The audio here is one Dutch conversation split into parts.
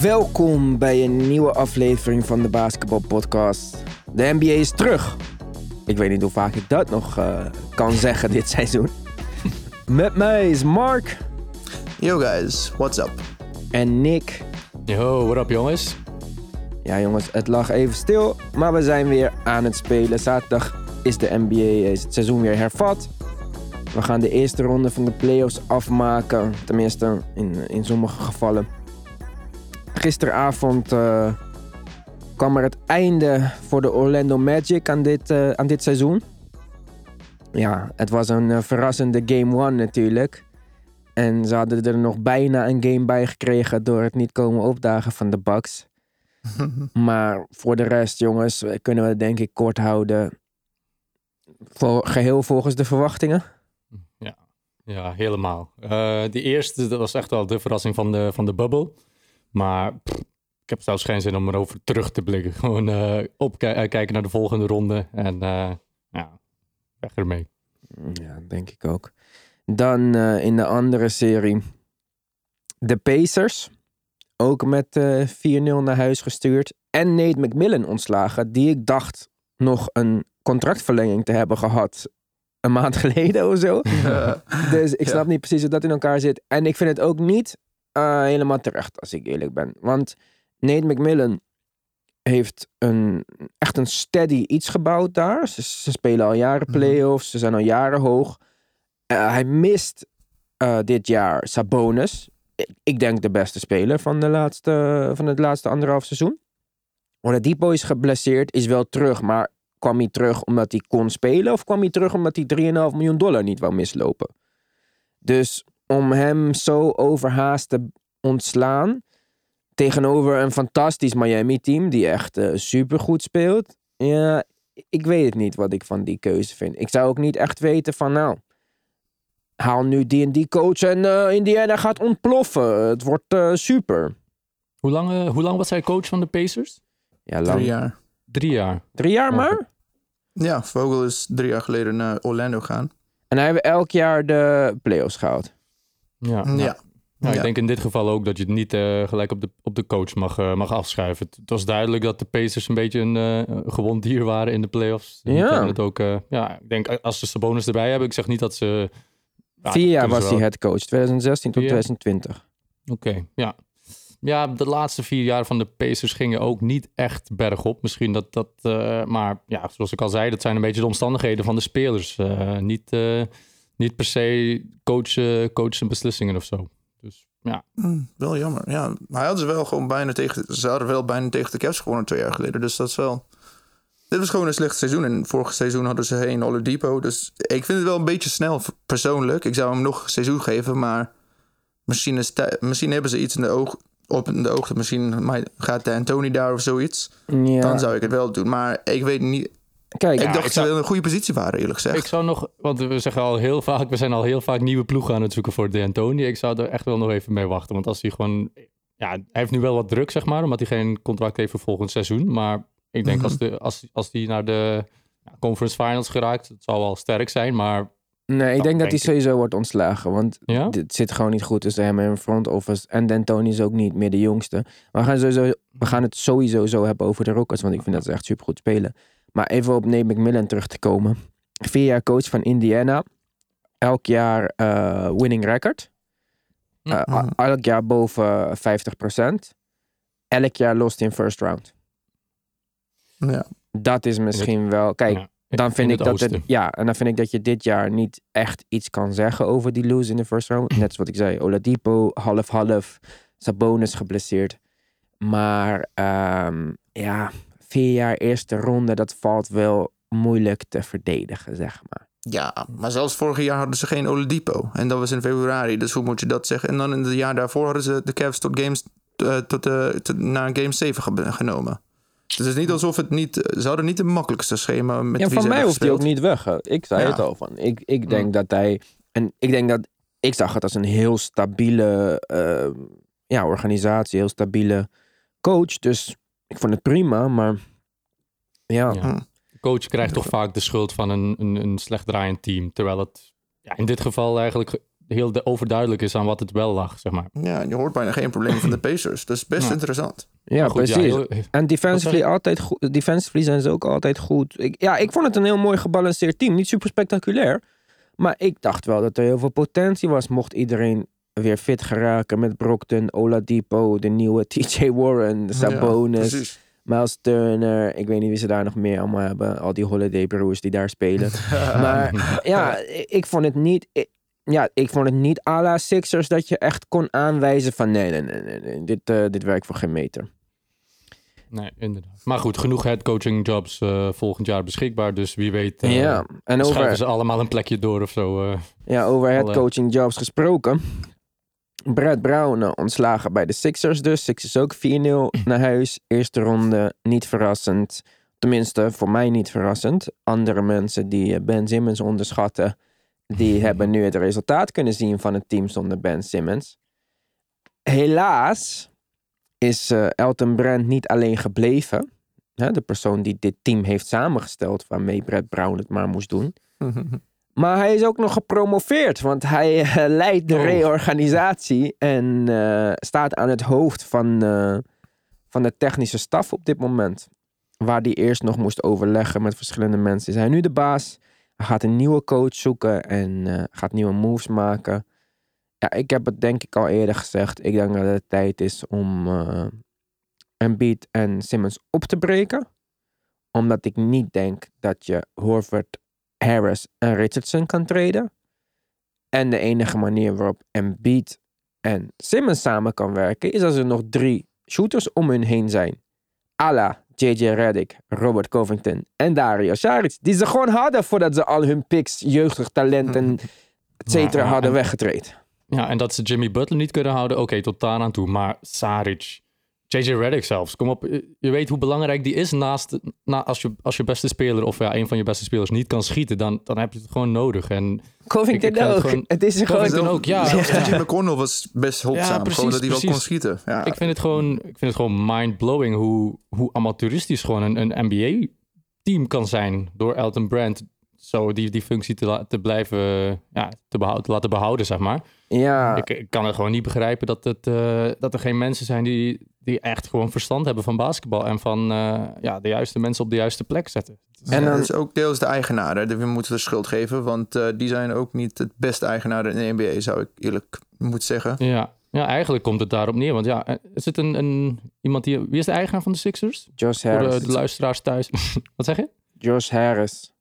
Welkom bij een nieuwe aflevering van de Basketball Podcast. De NBA is terug. Ik weet niet hoe vaak ik dat nog uh, kan zeggen dit seizoen. Met mij is Mark. Yo guys, what's up? En Nick. Yo, what up jongens? Ja jongens, het lag even stil, maar we zijn weer aan het spelen. Zaterdag is de NBA, is het seizoen weer hervat. We gaan de eerste ronde van de playoffs afmaken. Tenminste, in, in sommige gevallen. Gisteravond uh, kwam er het einde voor de Orlando Magic aan dit, uh, aan dit seizoen. Ja, het was een uh, verrassende Game 1 natuurlijk. En ze hadden er nog bijna een game bij gekregen door het niet komen opdagen van de Bucks. maar voor de rest, jongens, kunnen we het denk ik kort houden. Voor, geheel volgens de verwachtingen. Ja, ja helemaal. Uh, die eerste, dat was echt wel de verrassing van de, van de bubble. Maar pff, ik heb zelfs geen zin om erover terug te blikken. Gewoon uh, opkijken naar de volgende ronde. En uh, ja, weg ermee. Ja, denk ik ook. Dan uh, in de andere serie. De Pacers. Ook met uh, 4-0 naar huis gestuurd. En Nate McMillan ontslagen. Die ik dacht nog een contractverlenging te hebben gehad. Een maand geleden of zo. Ja. dus ik snap ja. niet precies hoe dat in elkaar zit. En ik vind het ook niet uh, helemaal terecht, als ik eerlijk ben. Want Nate McMillan heeft een, echt een steady iets gebouwd daar. Ze, ze spelen al jaren playoffs. Mm. Ze zijn al jaren hoog. Uh, hij mist uh, dit jaar Sabonis. Ik, ik, denk de beste speler van, de laatste, van het laatste anderhalf seizoen. Oladipo is geblesseerd, is wel terug. Maar kwam hij terug omdat hij kon spelen? Of kwam hij terug omdat hij 3,5 miljoen dollar niet wou mislopen? Dus om hem zo overhaast te ontslaan... tegenover een fantastisch Miami-team... die echt uh, supergoed speelt... Ja, ik weet het niet wat ik van die keuze vind. Ik zou ook niet echt weten van... nou, haal nu die en die coach en uh, Indiana gaat ontploffen. Het wordt uh, super. Hoe lang, uh, hoe lang was hij coach van de Pacers? Ja, lang. Drie jaar. Drie jaar. Drie jaar maar? Ja, Vogel is drie jaar geleden naar Orlando gaan. En hij heeft elk jaar de playoffs gehaald. Ja. Ja. ja. Nou, ik denk in dit geval ook dat je het niet uh, gelijk op de, op de coach mag, uh, mag afschuiven. Het, het, was duidelijk dat de Pacers een beetje een uh, gewond dier waren in de playoffs. Ja. Het ook, ja, ik denk als ze Sabonis erbij hebben, ik zeg niet dat ze... Ja, Vier jaar was hij head coach, 2016 tot 2020. Oké, okay, ja. Ja, de laatste vier jaar van de Pacers gingen ook niet echt bergop. Misschien dat dat... Uh, maar ja, zoals ik al zei, dat zijn een beetje de omstandigheden van de spelers. Uh, niet, niet per se coachen, coachen beslissingen of zo. Dus ja. Mm, wel jammer, ja. Maar hij had ze wel gewoon bijna tegen... Ze hadden wel bijna tegen de Cavs gewonnen twee jaar geleden. Dus dat is wel... Dit was gewoon een slecht seizoen. En vorig seizoen hadden ze geen Oladipo. Dus ik vind het wel een beetje snel persoonlijk. Ik zou hem nog een seizoen geven, maar... Misschien, is misschien hebben ze iets in de oog op in de oog. Misschien gaat de Anthony daar of zoiets. Ja. Dan zou ik het wel doen. Maar ik weet niet. Kijk, ik ja, dacht ik dat ze in een goede positie waren, eerlijk gezegd. Ik zou nog, want we zeggen al heel vaak, we zijn al heel vaak nieuwe ploegen aan het zoeken voor De Antoni. Ik zou er echt wel nog even mee wachten. Want als hij gewoon, ja, hij heeft nu wel wat druk, zeg maar, omdat hij geen contract heeft voor volgend seizoen. Maar ik denk Mhm. als, de, als, als hij naar de ja, conference finals geraakt, het zal wel sterk zijn. Maar Nee, ik denk dat hij sowieso wordt ontslagen. Want ja, dit zit gewoon niet goed tussen hem en front office. En D'Antoni is ook niet meer de jongste. Maar we gaan, sowieso, we gaan het sowieso zo hebben over de Rockets. Want ik vind dat ze echt supergoed spelen. Maar even op Nate McMillan terug te komen. Vier jaar coach van Indiana. Elk jaar eh, winning record. Eh. Elk jaar boven 50%. Elk jaar lost in first round. Ja. Dat is misschien wel... Kijk, Ja, dan vind in ik het dat het, ja, en dan vind ik dat je dit jaar niet echt iets kan zeggen over die lose in de first round. Net zoals wat ik zei, Oladipo half-half, Sabonis geblesseerd. Maar ehm, ja, vier jaar eerste ronde, dat valt wel moeilijk te verdedigen, zeg maar. ja, maar zelfs vorig jaar hadden ze geen Oladipo. En dat was in februari. Dus hoe moet je dat zeggen? En dan in het jaar daarvoor hadden ze de Cavs tot games, eh, tot, eh, tot, naar game 7 ge- genomen. Dus het is niet alsof het niet... Ze hadden niet het makkelijkste schema met Ja, wie van mij hoeft hij ook niet weg. hè. Ik zei Ja. het al van. Ik, ik denk dat hij. En ik denk dat. Ik zag het als een heel stabiele eh, ja, organisatie, heel stabiele coach. Dus ik vond het prima, maar. Ja, Ja. De coach krijgt toch vaak de schuld van een, een, een slecht draaiend team. Terwijl het ja, in dit geval eigenlijk heel de- overduidelijk is aan wat het wel lag, zeg maar. Ja, je hoort bijna geen problemen van de Pacers. Dat is best Ja. interessant. Ja, goed, precies. heel- En defensively, altijd goed, defensively zijn ze ook altijd goed. Ik, ja, ik vond het een heel mooi gebalanceerd team. Niet super spectaculair. Maar ik dacht wel dat er heel veel potentie was. Mocht iedereen weer fit geraken met Brockton, Oladipo, de nieuwe TJ Warren, Ja, Sabonis, precies. Miles Turner. Ik weet niet wie ze daar nog meer allemaal hebben. Al die holiday broers die daar spelen. maar ja, ik, vond het niet... ik- ja, ik vond het niet à la Sixers dat je echt kon aanwijzen van nee, nee, nee, dit, eh, dit werkt voor geen meter. Nee, inderdaad. Maar goed, genoeg headcoaching jobs eh, volgend jaar beschikbaar. Dus wie weet eh, ja, en schuiven over, ze allemaal een plekje door of zo. ja, over headcoaching jobs gesproken. Brad Brown eh, ontslagen bij de Sixers dus. Sixers ook 4-0 naar huis. Eerste ronde, niet verrassend. Tenminste, voor mij niet verrassend. Andere mensen die eh, Ben Simmons onderschatten... die hebben nu het resultaat kunnen zien van het team zonder Ben Simmons. Helaas is eh, Elton Brand niet alleen gebleven. Hè, de persoon die dit team heeft samengesteld... waarmee Brad Brown het maar moest doen... Maar hij is ook nog gepromoveerd, want hij eh, leidt de Oh. reorganisatie en eh, staat aan het hoofd van, eh, van de technische staf op dit moment. Waar hij eerst nog moest overleggen met verschillende mensen. Is hij nu de baas? Hij gaat een nieuwe coach zoeken en gaat nieuwe moves maken. Ja, ik heb het denk ik al eerder gezegd. Ik denk dat het tijd is om Embiid en Simmons op te breken. Omdat ik niet denk dat je Horford Harris en Richardson kan treden. En de enige manier waarop Embiid en Simmons samen kan werken... is als er nog drie shooters om hun heen zijn. Ala J.J. Redick, Robert Covington en Dario Saric. Die ze gewoon hadden voordat ze al hun picks, jeugdig talent en et cetera hadden en- weggetraind. Ja, en dat ze Jimmy Butler niet kunnen houden, oké, tot daar aan toe. Maar Saric, JJ Redick zelfs, kom op. Je weet hoe belangrijk die is naast, na, als, je, als je beste speler of ja, een van je beste spelers niet kan schieten, dan, dan heb je het gewoon nodig. En Covington Ik- ik ga het ook. gewoon- Het is gewoon... Covington ook, ja. Zelfs Ja. McConnell was best hulpzaam. precies, gewoon dat hij wel kon schieten. Ja. ik vind het gewoon, ik vind het gewoon mind-blowing hoe, hoe amateuristisch gewoon een, een NBA-team kan zijn door Elton Brand zo die, die functie te, te blijven, ja, te, behouden, te laten behouden, zeg maar. Ja, Ik, ik kan het gewoon niet begrijpen dat, het, eh, dat er geen mensen zijn die, die echt gewoon verstand hebben van basketbal en van eh, ja, de juiste mensen op de juiste plek zetten. En dan- dat is ook deels de eigenaren. We moeten de schuld geven. Want eh, die zijn ook niet het beste eigenaren in de NBA, zou ik eerlijk moeten zeggen. Ja, ja eigenlijk komt het daarop neer. Want ja, eh, is het een, een, iemand die... Wie is de eigenaar van de Sixers? Josh Voor de, Harris. de luisteraars thuis. Wat zeg je? Josh Harris.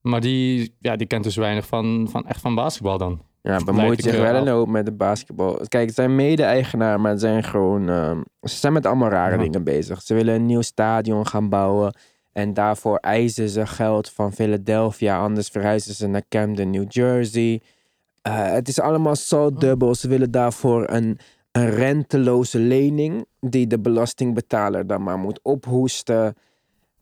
Maar die, ja, die kent dus weinig van, van echt van basketbal dan. Ja, bemoeit zich wel een hoop met de basketbal. Kijk, het zijn mede-eigenaar, maar het zijn gewoon... ehm, ze zijn met allemaal rare Ja. dingen bezig. Ze willen een nieuw stadion gaan bouwen. En daarvoor eisen ze geld van Philadelphia. Anders verhuizen ze naar Camden, New Jersey. Eh, het is allemaal zo dubbel. Ze willen daarvoor een, een renteloze lening... die de belastingbetaler dan maar moet ophoesten...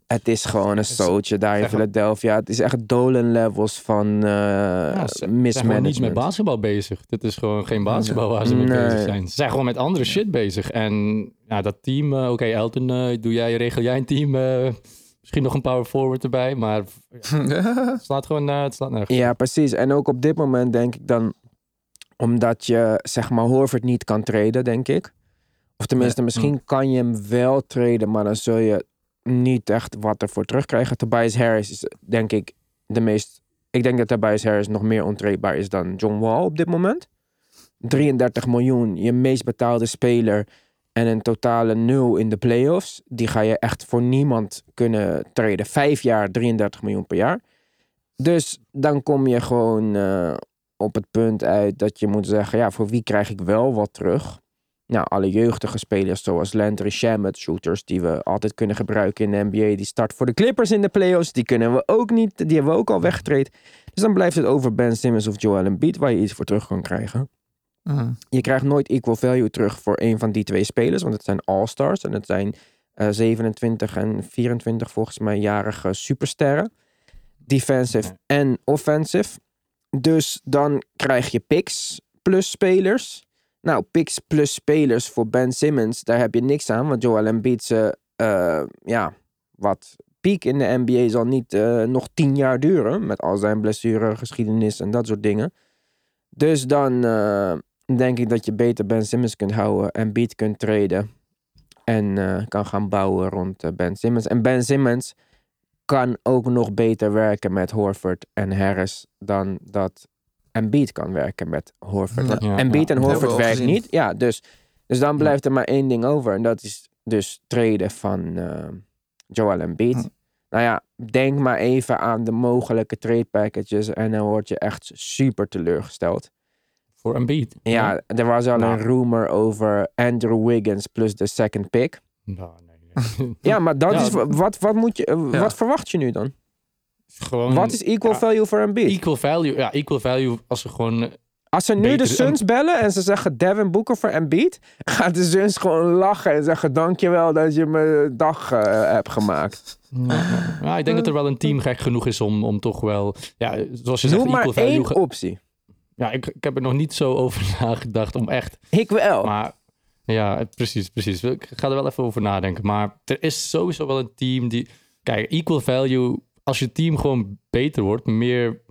Het is gewoon een zootje daar in Philadelphia. Het is echt dolen levels van Ja, ze mismanagement. niet met basketbal bezig. Dit is gewoon geen basketbal waar ze mee Nee. bezig zijn. Ze zijn gewoon met andere shit bezig. En ja, dat team... eh, Oké, Elton, eh, doe jij, regel jij een team... misschien nog een power forward erbij, maar het slaat gewoon het slaat nergens. Ja, precies. En ook op dit moment denk ik dan, omdat je zeg maar Horford niet kan traden, denk ik. Of tenminste, misschien kan je hem wel traden, maar dan zul je niet echt wat ervoor terugkrijgen. Tobias Harris is denk ik de meest... Ik denk dat Tobias Harris nog meer ontreedbaar is dan John Wall op dit moment. 33 miljoen, je meest betaalde speler en een totale nul in de playoffs. Die ga je echt voor niemand kunnen traden. Vijf jaar, 33 miljoen per jaar. Dus dan kom je gewoon eh, op het punt uit dat je moet zeggen, ja, voor wie krijg ik wel wat terug? Nou, alle jeugdige spelers zoals Landry Shamet, shooters die we altijd kunnen gebruiken in de NBA, die start voor de Clippers in de playoffs, die kunnen we ook niet, die hebben we ook al weggetraind. Dus dan blijft het over Ben Simmons of Joel Embiid waar je iets voor terug kan krijgen. Mhm. Je krijgt nooit equal value terug voor een van die twee spelers, want het zijn all-stars en het zijn eh, 27 en 24 volgens mij jarige supersterren. Defensive en offensive. Dus dan krijg je picks plus spelers. Nou, picks plus spelers voor Ben Simmons, daar heb je niks aan, want Joel Embiid eh, ja, wat piek in de NBA zal niet eh, nog tien jaar duren, met al zijn blessuregeschiedenis en dat soort dingen. Dus dan denk ik dat je beter Ben Simmons kunt houden en Beat kunt traden. En kan gaan bouwen rond Ben Simmons. En Ben Simmons kan ook nog beter werken met Horford en Harris dan dat Embiid kan werken met Horford. Ja. Ja, Embiid ja. en Horford werkt niet. Ja, dus, dus dan blijft er maar één ding over. En dat is dus traden van eh, Joel Embiid. Nou ja, denk maar even aan de mogelijke trade packages. En dan word je echt super teleurgesteld. Voor Embiid. Ja, er was al Nou. een rumor over Andrew Wiggins plus de second pick. Nou, nee, nee. Ja, maar dat Ja, is, wat, wat, moet je, Ja. wat verwacht je nu dan? Gewoon Wat is equal ja. value voor Embiid? equal value? Ja, equal value als ze gewoon... eh, Als ze nu de Suns bellen en ze zeggen Devin Booker voor Embiid, gaat de Suns gewoon lachen en zeggen dankjewel dat je me dag eh, hebt gemaakt. Ja, ik denk dat er wel een team gek genoeg is om, om toch wel... Ja, zoals je zegt, Noem equal value... één optie. Ja, ik, ik heb er nog niet zo over nagedacht om echt... Ik wel. Maar ja, precies, precies. Ik ga er wel even over nadenken. Maar er is sowieso wel een team die... Kijk, equal value... Als je team gewoon beter wordt, meer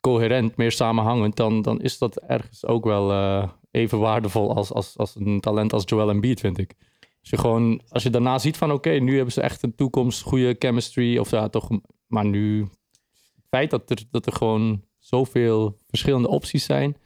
coherent, meer samenhangend... dan, dan is dat ergens ook wel eh, even waardevol als, als, als een talent als Joel Embiid, vind ik. Als je gewoon... Als je daarna ziet van... Oké, nu hebben ze echt een toekomst, goede chemistry... of ja, toch... Maar nu... Het feit dat er, dat er gewoon zoveel verschillende opties zijn...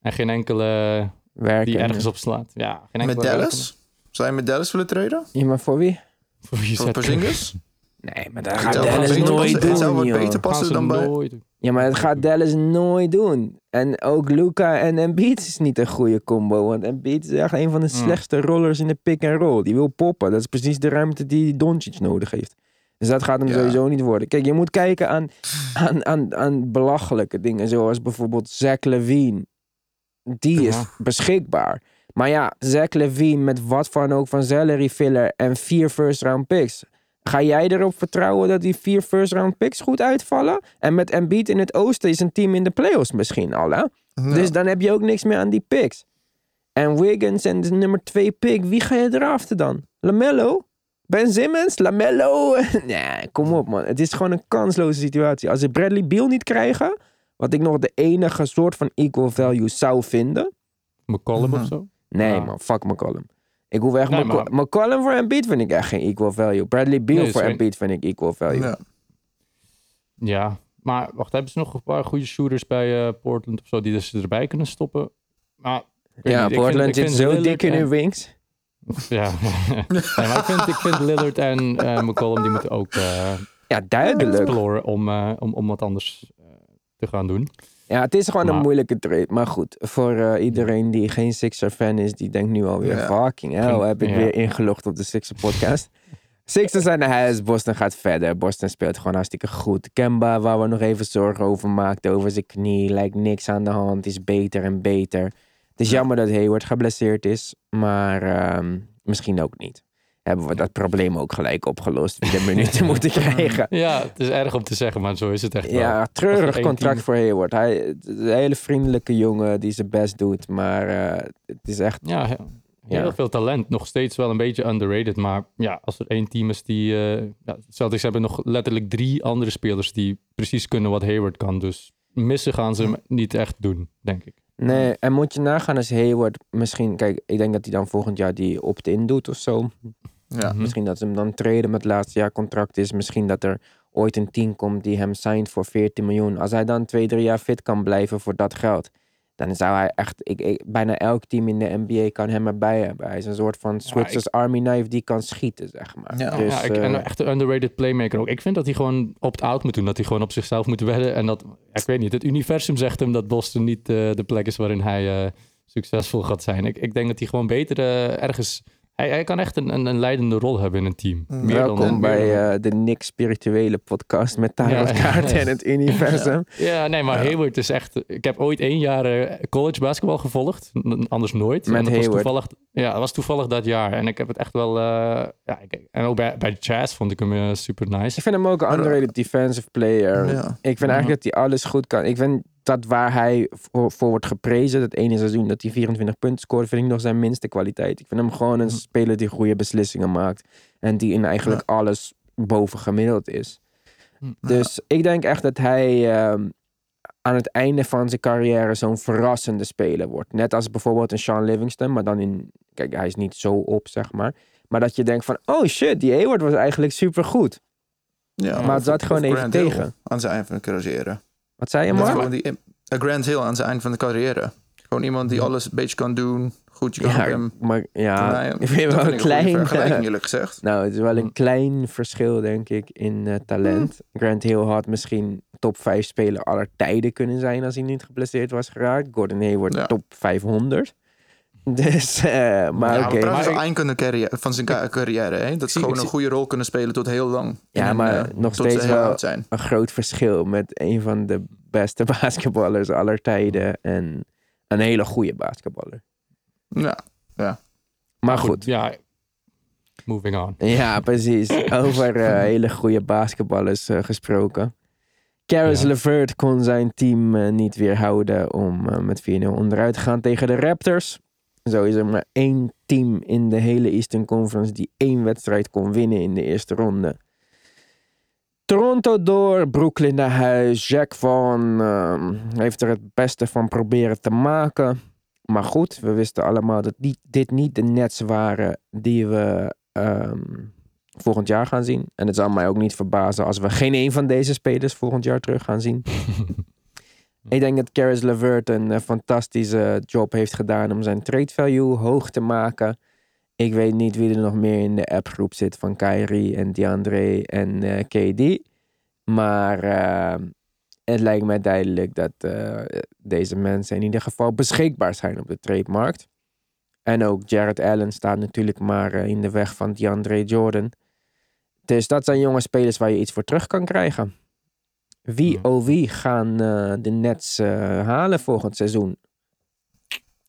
en geen enkele Werken. die ergens op slaat. Ja, geen Met enkele Dallas? Zou je met Dallas willen treden? Ja, maar voor wie? Voor wie Voor Porzingis? Nee, maar dat gaat Dallas nooit passen- Het zou doen, wat beter passen dan bij... Ja, maar het gaat Dallas nooit doen. En ook Luca en Embiid is niet een goede combo. Want Embiid is echt een van de Hmm. slechtste rollers in de pick-and-roll. Die wil poppen. Dat is precies de ruimte die Doncic nodig heeft. Dus dat gaat hem Ja. sowieso niet worden. Kijk, je moet kijken aan, aan, aan, aan belachelijke dingen. Zoals bijvoorbeeld Zach Levine. Die is Ja. beschikbaar. Maar ja, Zach Levine met wat van ook van salary filler en vier first round picks. Ga jij erop vertrouwen dat die vier first round picks goed uitvallen? En met Embiid in het oosten is een team in de playoffs misschien al, hè? Ja. Dus dan heb je ook niks meer aan die picks. En Wiggins en de nummer twee pick, wie ga je draften dan? LaMelo? Ben Simmons? LaMelo? nee, kom op man. Het is gewoon een kansloze situatie. Als ze Bradley Beal niet krijgen, wat ik nog de enige soort van equal value zou vinden. McCollum of zo. Nee Ja. man, fuck McCollum. Ik hoef echt Nee, McCollum voor Embiid vind ik echt geen equal value. Bradley Beal Nee, voor Embiid vind ik equal value. Ja. Ja, maar wacht, hebben ze nog een paar goede shooters bij eh, Portland of zo die ze erbij kunnen stoppen? Maar, Ja, niet, ik vind- Portland zit zo Lillard dik in en- hun wings. Ja, nee, maar ik vind, ik vind Lillard en eh, McCollum die moeten ook eh Ja, duidelijk. exploren om, eh, om, om wat anders eh, te gaan doen. Ja, het is gewoon een moeilijke trade. Maar goed, voor eh, iedereen die geen Sixer-fan is, die denkt nu alweer, Ja. fucking hell, heb ik weer ingelogd op de Sixer-podcast. Sixers zijn naar huis, Boston gaat verder. Boston speelt gewoon hartstikke goed. Kemba, waar we nog even zorgen over maakten, over zijn knie, lijkt niks aan de hand, is beter en beter. Het is Ja. jammer dat Hayward geblesseerd is, maar ehm, misschien ook niet. Hebben we dat probleem ook gelijk opgelost, wie de minuten moeten krijgen. Ja, het is erg om te zeggen, maar zo is het echt wel. Ja, treurig contract team- voor Hayward. Hij is een hele vriendelijke jongen die zijn best doet. Maar eh, het is echt... Ja, he- heel Ja. veel talent. Nog steeds wel een beetje underrated. Maar ja, als er één team is die... eh ja, Celtics hebben nog letterlijk drie andere spelers die precies kunnen wat Hayward kan. Dus missen gaan ze hem niet echt doen, denk ik. Nee, en moet je nagaan als Hayward misschien... Kijk, ik denk dat hij dan volgend jaar die opt-in doet of zo. Ja. Mhm. Misschien dat ze hem dan treden met het laatste jaar contract is. Misschien dat er ooit een team komt die hem signed voor 14 miljoen. Als hij dan twee, drie jaar fit kan blijven voor dat geld. Dan zou hij echt... Ik, ik- bijna elk team in de NBA kan hem erbij hebben. Hij is een soort van Switchers Army knife die kan schieten, zeg maar. Ja. Dus, ja, ik, en eh, een echte underrated playmaker ook. Ik vind dat hij gewoon opt-out moet doen. Dat hij gewoon op zichzelf moet wedden. En dat, ja, ik weet niet, het universum zegt hem dat Boston niet eh, de plek is waarin hij eh, succesvol gaat zijn. Ik, ik denk dat hij gewoon beter ergens... Hij, hij kan echt een, een, een leidende rol hebben in een team. Mm. Meer dan- Welkom meer bij dan- eh, de Nick Spirituele podcast met Tarot Ja. Kaarten en het universum. Ja, nee, maar Ja. Hayward is echt... Ik heb ooit één jaar eh, college basketbal gevolgd. Anders nooit. Met en dat was Hayward. toevallig, Ja, dat was toevallig dat jaar. En ik heb het echt wel... eh, ja, ik- en ook bij, bij Jazz vond ik hem super nice. Ik vind hem ook een underrated defensive player. Ja. Ik vind eigenlijk dat hij alles goed kan. Ik vind dat waar hij voor, voor wordt geprezen, dat ene seizoen dat hij 24 punten scoort, vind ik nog zijn minste kwaliteit. Ik vind hem gewoon een Mhm. speler die goede beslissingen maakt. En die in eigenlijk alles boven gemiddeld is. Hm. Dus ik denk echt dat hij, ehm, aan het einde van zijn carrière zo'n verrassende speler wordt. Net als bijvoorbeeld een Sean Livingston, maar dan in... Kijk, hij is niet zo op, zeg maar. Maar dat je denkt van, oh shit, die Hayward was eigenlijk supergoed. Ja, Maar het zat gewoon even Grant Hill tegen. Aan zijn eind van carrière. Wat zei je, gewoon die, eh, Grant Hill aan zijn eind van de carrière. Gewoon iemand die alles een beetje kan doen. Goed, je kan Ja, hem... maar ja, Nou, ik vind wel een klein... vergelijking, eerlijk gezegd. Nou, het is wel een klein verschil, denk ik, in eh, talent. Grant Hill had misschien top 5 speler aller tijden kunnen zijn als hij niet geblesseerd was geraakt. Gordon Hayward Ja. top 500. Dus, eh, maar Ja, oké. eind van, de carrière, van zijn ca- carrière. Hè? Dat ze gewoon een goede rol kunnen spelen tot heel lang. Ja, En, maar eh, nog steeds wel- zijn. Een groot verschil met een van de beste basketballers aller tijden en een hele goede basketballer. Ja, Maar goed, Ja, moving on. Ja, precies. Over eh, hele goede basketballers gesproken. Caris Ja. LeVert kon zijn team niet weerhouden om met 4-0 onderuit te gaan tegen de Raptors. Zo is er maar één team in de hele Eastern Conference die één wedstrijd kon winnen in de eerste ronde. Toronto door, Brooklyn naar huis. Jack Vaughn ehm, heeft er het beste van proberen te maken. Maar goed, we wisten allemaal dat dit niet de Nets waren die we ehm, volgend jaar gaan zien. En het zal mij ook niet verbazen als we geen een van deze spelers volgend jaar terug gaan zien. Ik denk dat Caris LeVert een eh, fantastische job heeft gedaan om zijn trade value hoog te maken. Ik weet niet wie er nog meer in de appgroep zit van Kyrie en DeAndre en eh, KD. Maar eh, het lijkt mij duidelijk dat deze mensen in ieder geval beschikbaar zijn op de trademarkt. En ook Jared Allen staat natuurlijk maar in de weg van DeAndre Jordan. Dus dat zijn jonge spelers waar je iets voor terug kan krijgen. Wie, Ja. oh wie, gaan eh, de Nets eh, halen volgend seizoen?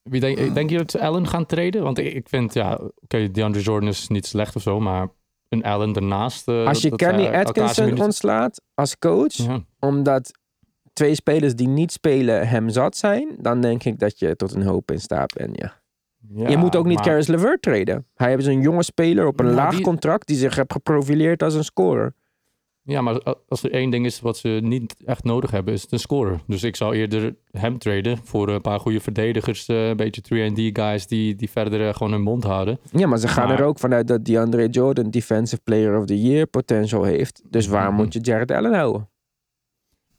Wie denk, denk je dat ze Allen gaan treden? Want ik, ik vind, ja, oké, DeAndre Jordan is niet slecht of zo, maar een Allen ernaast. eh, Als je dat Kenny Atkinson minuten- ontslaat als coach, Ja. omdat twee spelers die niet spelen hem zat zijn, dan denk ik dat je tot een hoop in staat bent, ja. Ja, je moet ook niet maar- Caris LeVert treden. Hij is een jonge speler op een Nou, laag die- contract die zich heeft geprofileerd als een scorer. Ja, maar als er één ding is wat ze niet echt nodig hebben, is het een scorer. Dus ik zou eerder hem traden voor een paar goede verdedigers, eh, een beetje 3D guys die, die verder eh, gewoon hun mond houden. Ja, maar ze gaan Maar- er ook vanuit dat DeAndre Jordan Defensive Player of the Year potential heeft. Dus waar Mhm. moet je Jared Allen houden?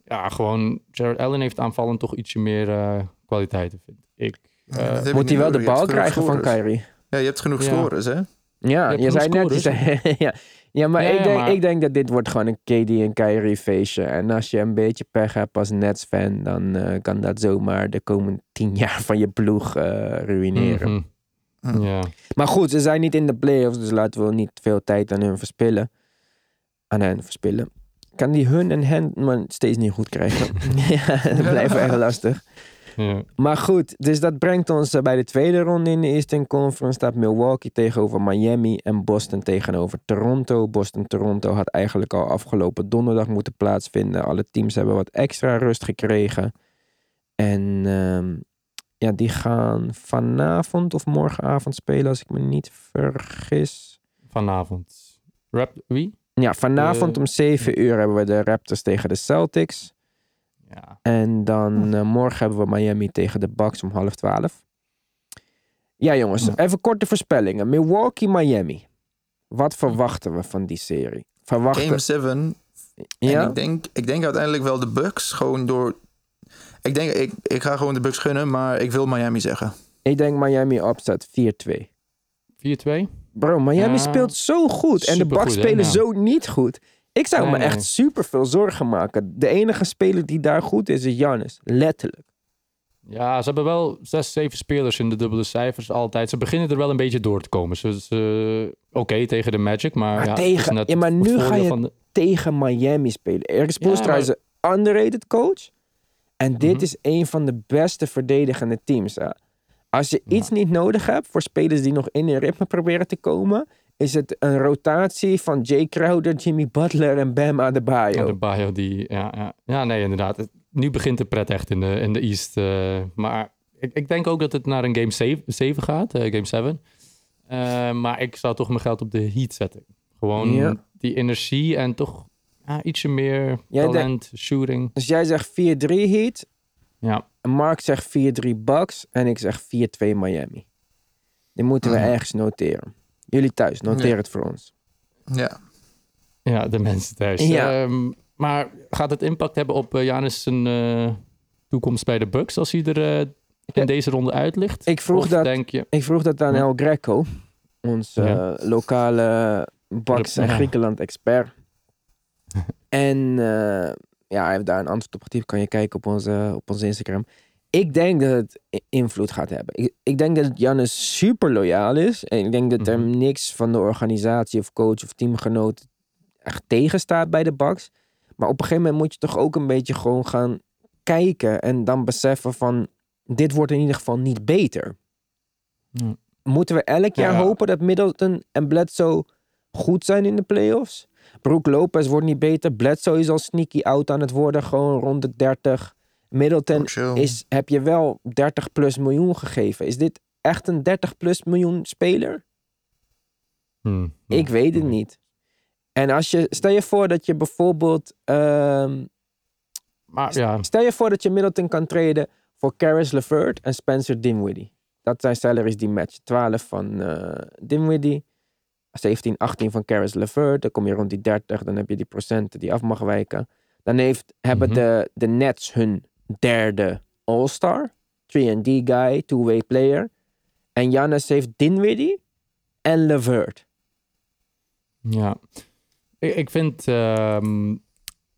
Ja, gewoon Jared Allen heeft aanvallend toch ietsje meer eh, kwaliteiten, vind ik. Eh, je Moet hij wel de bal krijgen van scorers. Kyrie? Ja, je hebt genoeg Ja. scores, hè? Ja, je zei net... je scorers. zei- ja. Ja, maar, ik, denk, maar- ik denk dat dit wordt gewoon een KD en Kyrie feestje. En als je een beetje pech hebt als Nets-fan, dan eh, kan dat zomaar de komende tien jaar van je ploeg eh, ruïneren. mhm. Hm. Ja. Maar goed, ze zijn niet in de playoffs, dus laten we niet veel tijd aan hun verspillen. Aan hen verspillen. Kan die hun en hen maar steeds niet goed krijgen. ja, dat blijft erg lastig. Ja. Maar goed, dus dat brengt ons eh, bij de tweede ronde in de Eastern Conference. Staat Milwaukee tegenover Miami en Boston tegenover Toronto. Boston-Toronto had eigenlijk al afgelopen donderdag moeten plaatsvinden. Alle teams hebben wat extra rust gekregen. En ehm, ja, die gaan vanavond of morgenavond spelen, als ik me niet vergis. Vanavond. Rap, wie? Ja, vanavond Eh, om 7 uur hebben we de Raptors tegen de Celtics. Ja. En dan eh, morgen hebben we Miami tegen de Bucks om half twaalf. Ja, jongens, even korte voorspellingen. Milwaukee, Miami. Wat verwachten we van die serie? Verwachten... Game 7. ja? En ik denk, ik denk uiteindelijk wel de Bucks. Gewoon door... Ik denk, ik, ik ga gewoon de Bucks gunnen, maar ik wil Miami zeggen. Ik denk Miami upset 4-2. 4-2? Bro, Miami Ja. speelt zo goed. En de Bucks hè? spelen zo niet goed. Ik zou Nee, me nee. echt super veel zorgen maken. De enige speler die daar goed is, is Giannis. Letterlijk. Ja, ze hebben wel zes, zeven spelers in de dubbele cijfers altijd. Ze beginnen er wel een beetje door te komen. Ze, ze- Oké tegen de Magic, maar, Maar ja, tegen- net ja, maar nu ga je- de- Tegen Miami spelen. Erik Spoelstra maar- is een underrated coach. En dit Mhm. is een van de beste verdedigende teams. Als je iets niet nodig hebt voor spelers die nog in een ritme proberen te komen, is het een rotatie van Jay Crowder, Jimmy Butler en Bam Adebayo. Ja, de bio die, ja, ja. ja, nee, inderdaad. Nu begint de pret echt in de, in de East. eh, maar ik, ik denk ook dat het naar een game 7, 7 gaat, eh, game 7. Eh, maar ik zou toch mijn geld op de Heat zetten. Gewoon die energie en toch ietsje meer Jij talent, shooting. Dus jij zegt 4-3 Heat. Ja, Mark zegt 4-3 Bucks. En ik zeg 4-2 Miami. Die moeten we Mhm. ergens noteren. Jullie thuis, noteer Ja. het voor ons. Ja. ja, de mensen thuis. Ja. Ehm, maar gaat het impact hebben op uh, Janis zijn eh, toekomst bij de Bucks als hij er eh, in Ja. deze ronde uit ligt? Ik vroeg Of dat- denk je... Ik vroeg dat aan Ja. El Greco. Ons eh, lokale Bucks en Ja. Griekenland expert. en eh, ja, hij heeft daar een antwoord op gegeven. Kan je kijken op onze, op onze Instagram. Ik denk dat het invloed gaat hebben. Ik, ik denk dat Jannes super loyaal is. En ik denk dat er Mhm. niks van de organisatie of coach of teamgenoot echt tegenstaat bij de Bucks. Maar op een gegeven moment moet je toch ook een beetje gewoon gaan kijken. En dan beseffen van, dit wordt in ieder geval niet beter. Moeten we elk jaar Ja. hopen dat Middleton en Bledsoe goed zijn in de playoffs? Brook Lopez wordt niet beter. Bledsoe is al sneaky out aan het worden, gewoon rond de 30. Middleton is, heb je wel 30 plus miljoen gegeven. Is dit echt een 30 plus miljoen speler? Hmm, Ik weet het niet. En als je, stel je voor dat je bijvoorbeeld, ehm, Maar ja, stel je voor dat je Middleton kan treden voor Caris LeVert en Spencer Dinwiddie. Dat zijn salaries die matchen. 12 van eh Dinwiddie, 17, 18 van Caris LeVert. Dan kom je rond die 30, dan heb je die procenten die af mag wijken. Dan heeft, hebben Mhm. de, de Nets hun derde All-Star. 3D guy, two-way player. En Giannis heeft Dinwiddie en LeVert. Ja, ik, ik vind ehm,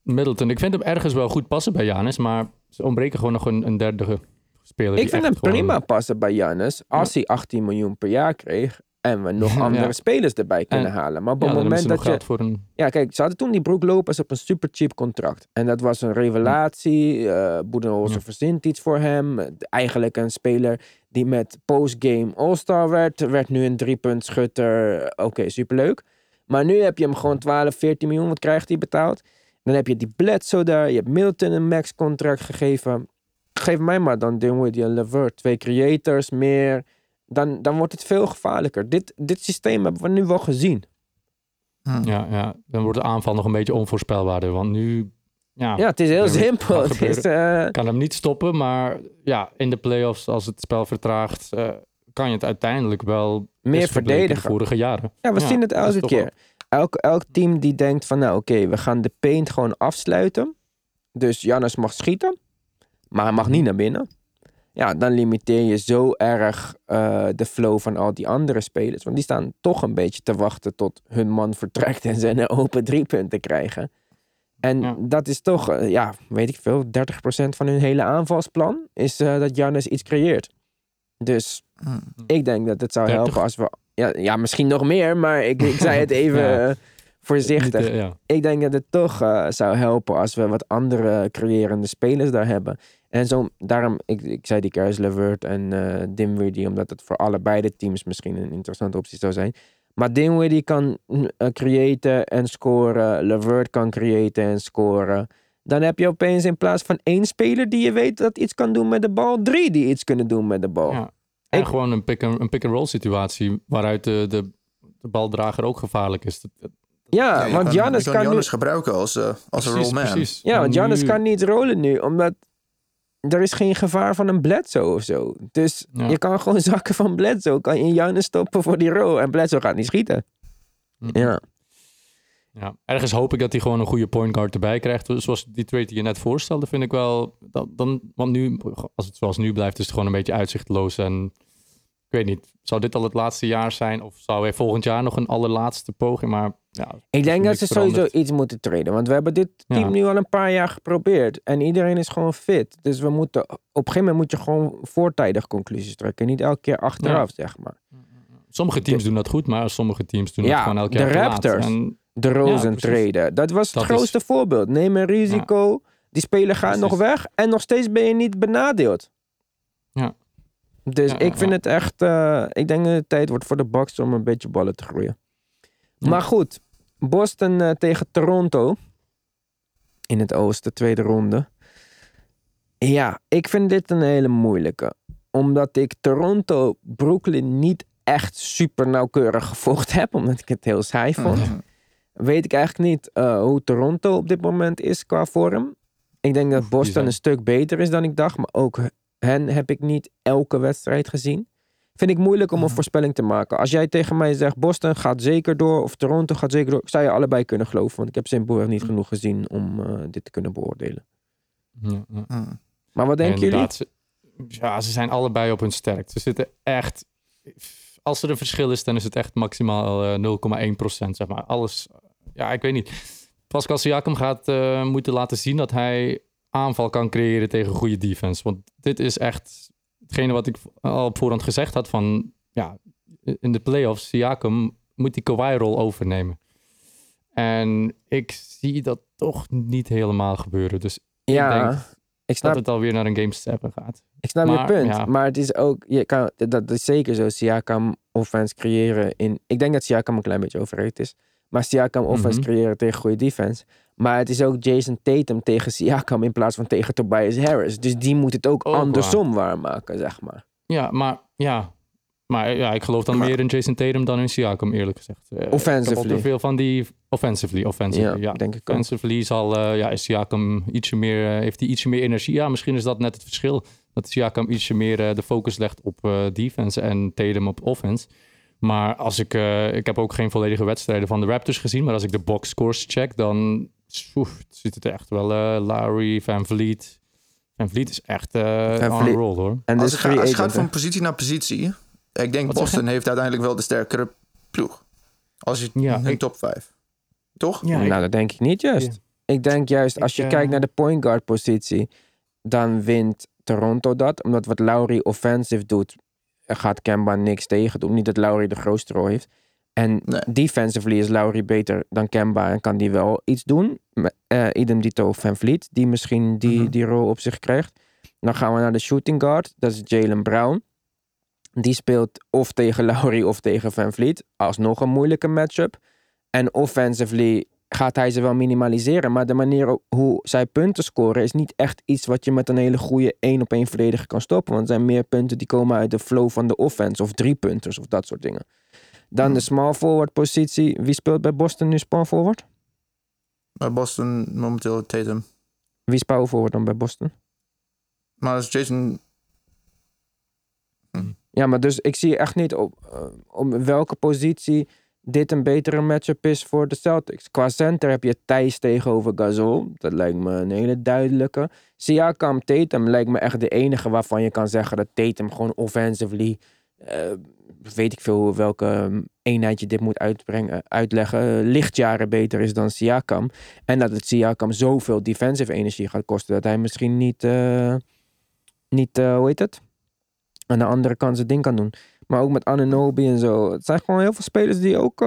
Middleton, ik vind hem ergens wel goed passen bij Janis, maar ze ontbreken gewoon nog een, een derde speler. Ik vind hem prima passen bij Giannis als hij 18 miljoen per jaar kreeg en we nog andere Ja. spelers erbij kunnen En- halen. Maar op Ja, het moment dat je... voor een... Ja, kijk, ze hadden toen die Brook Lopez op een super cheap contract. En dat was een revelatie. eh Boedenholzer Ja. verzint iets voor hem. Eigenlijk een speler die met postgame All-Star werd. Werd nu een driepunt schutter. Oké, superleuk. Maar nu heb je hem gewoon 12, 14 miljoen. Wat krijgt hij betaald? Dan heb je die Bledsoe daar. Je hebt Middleton een max contract gegeven. Geef mij maar dan Dinwiddie en Levert. Twee creators meer. Dan, dan wordt het veel gevaarlijker. Dit, dit systeem hebben we nu wel gezien. Hm. Ja, ja, dan wordt de aanval nog een beetje onvoorspelbaarder, want nu... Ja, Ja, het is heel simpel. Het is, eh, kan hem niet stoppen, maar ja, in de playoffs, als het spel vertraagt, eh, kan je het uiteindelijk wel meer de verdedigen. vorige jaren. Ja, we Ja, zien het elke keer. Elk, elk team die denkt van, nou oké, we gaan de paint gewoon afsluiten. Dus Jannes mag schieten, maar hij mag niet naar binnen. Ja, dan limiteer je zo erg eh, de flow van al die andere spelers. Want die staan toch een beetje te wachten tot hun man vertrekt en ze een open drie punten krijgen. En Ja. dat is toch, eh, ja, weet ik veel, 30% van hun hele aanvalsplan is eh, dat Jannes iets creëert. Dus Hm. ik denk dat het zou 30? helpen als we. Ja, ja misschien nog meer, maar ik, ik zei het even Ja. voorzichtig. Niet, ja. Ik denk dat het toch eh, zou helpen als we wat andere creërende spelers daar hebben. En zo, daarom, ik, ik zei die Caris LeVert en eh Dinwiddie, omdat het voor allebei de teams misschien een interessante optie zou zijn. Maar Dinwiddie kan mm, eh, creëren en scoren. LeVert kan creëren en scoren. Dan heb je opeens in plaats van één speler die je weet dat iets kan doen met de bal, drie die iets kunnen doen met de bal. Ja. En Ik- gewoon een pick-and- een pick-and-roll situatie waaruit de, de, de baldrager ook gevaarlijk is. Dat- dat- Ja, want kan, Giannis je kan, nu... Gebruiken als, als een rollman. precies. Ja, want nu- kan niet rollen nu, omdat er is geen gevaar van een Bledsoe of zo. Dus Ja. je kan gewoon zakken van Bledsoe, kan je in stoppen voor die rol. En Bledsoe gaat niet schieten. Mhm. Ja, Ja, ergens hoop ik dat hij gewoon een goede point guard erbij krijgt. Zoals die trade die je net voorstelde, vind ik wel. Dat, dan, want nu, als het zoals nu blijft, is het gewoon een beetje uitzichtloos. En ik weet niet, zou dit al het laatste jaar zijn? Of zou hij volgend jaar nog een allerlaatste poging? Maar ja, ik denk dat ze sowieso iets moeten traden. Want we hebben dit team Ja. nu al een paar jaar geprobeerd. En iedereen is gewoon fit. Dus we moeten, op een gegeven moment moet je gewoon voortijdig conclusies trekken. Niet elke keer achteraf, zeg maar. sommige teams doen dat goed, maar sommige teams doen het gewoon elk de jaar te laat. Raptors. En, De precies. traden. Dat was het Dat is- grootste voorbeeld. Neem een risico. Die speler gaat nog weg. En nog steeds ben je niet benadeeld. Ja. Dus Ja, ik vind ja. het echt... eh, ik denk dat het tijd wordt voor de Bucks om een beetje ballen te groeien. Ja. Maar goed. Boston eh, tegen Toronto. In het oosten, tweede ronde. Ja, ik vind dit een hele moeilijke. Omdat ik Toronto, Brooklyn niet echt super nauwkeurig gevolgd heb. Omdat ik het heel saai vond. Mhm. weet ik eigenlijk niet eh, hoe Toronto op dit moment is qua vorm. Ik denk dat Boston een stuk beter is dan ik dacht. Maar ook hen heb ik niet elke wedstrijd gezien. Vind ik moeilijk om een Mhm. voorspelling te maken. Als jij tegen mij zegt Boston gaat zeker door of Toronto gaat zeker door, zou je allebei kunnen geloven. Want ik heb simpelweg niet genoeg gezien om eh, dit te kunnen beoordelen. Ja, ja. Hmm. Maar wat denken jullie? Ze- ja, ze zijn allebei op hun sterk. Ze zitten echt... Als er een verschil is, dan is het echt maximaal eh, 0,1 procent, zeg maar. Alles... Ja, ik weet niet. Pascal Siakam gaat eh, moeten laten zien dat hij aanval kan creëren tegen goede defense. Want dit is echt hetgene wat ik al op voorhand gezegd had van... Ja, in de playoffs, Siakam moet die Kawhi-rol overnemen. En ik zie dat toch niet helemaal gebeuren. Dus ja, denk ik snap dat het alweer naar een Game 7 gaat. Ik snap je Maar, punt. ja. Maar het is ook, je kan, dat is zeker zo. Siakam offense creëren in. Ik denk dat Siakam een klein beetje overrated is. Maar Siakam offense Mhm. creëren tegen goede defense. Maar het is ook Jason Tatum tegen Siakam in plaats van tegen Tobias Harris. Dus die moet het ook, Ook waar. andersom waarmaken, zeg maar. Ja, maar ja. Maar ja, ik geloof dan Maar- meer in Jason Tatum dan in Siakam, eerlijk gezegd. Eh, Ik Offensively. te veel van die... Offensively, offensively, Ja, ja. denk ik ook. Offensively zal, eh, ja, is Siakam ietsje meer, eh, heeft hij ietsje meer energie. Ja, misschien is dat net het verschil. Dat Siakam ietsje meer de focus legt op defense en Tatum op offense. Maar als ik, ik heb ook geen volledige wedstrijden van de Raptors gezien. Maar als ik de boxscores check, dan oef, ziet het er echt wel eh Lowry, Van Vliet. Van Vliet is echt eh Van on Vliet- a roll hoor. En Als dus het, gaat, als het van positie naar positie, ik denk Wat Boston heeft uiteindelijk wel de sterkere ploeg. Als je Ja, ik- top 5. Toch? Ja, ik- nou, dat denk ik niet juist. Ik denk juist, als Ik, je eh, kijkt naar de point guard positie, dan wint Toronto dat. Omdat wat Lowry offensive doet, gaat Kemba niks tegen doen. Niet dat Lowry de grootste rol heeft. En Nee. defensively is Lowry beter dan Kemba en kan die wel iets doen. Eh idem dito Van Vliet, die misschien die, Mhm. die rol op zich krijgt. Dan gaan we naar de shooting guard, dat is Jalen Brown. Die speelt of tegen Lowry of tegen Van Vliet. Alsnog een moeilijke matchup. En offensively gaat hij ze wel minimaliseren. Maar de manier hoe zij punten scoren is niet echt iets wat je met een hele goede één op één verdediger kan stoppen. Want er zijn meer punten die komen uit de flow van de offense. Of drie punters of dat soort dingen. Dan de small forward positie. Wie speelt bij Boston nu small forward? Bij Boston momenteel Tatum. Wie is power forward dan bij Boston? Maar als Jason... Ja, maar dus ik zie echt niet op, eh, op welke positie dit een betere matchup is voor de Celtics. Qua center heb je Thijs tegenover Gasol. Dat lijkt me een hele duidelijke. Siakam, Tatum lijkt me echt de enige waarvan je kan zeggen dat Tatum gewoon offensively... eh, weet ik veel welke eh, eenheid je dit moet uitbrengen, uitleggen. eh, lichtjaren beter is dan Siakam. En dat het Siakam zoveel defensive energie gaat kosten dat hij misschien niet, eh, niet hoe heet het? aan de andere kant zijn ding kan doen. Maar ook met Ananobi en zo. Het zijn gewoon heel veel spelers die ook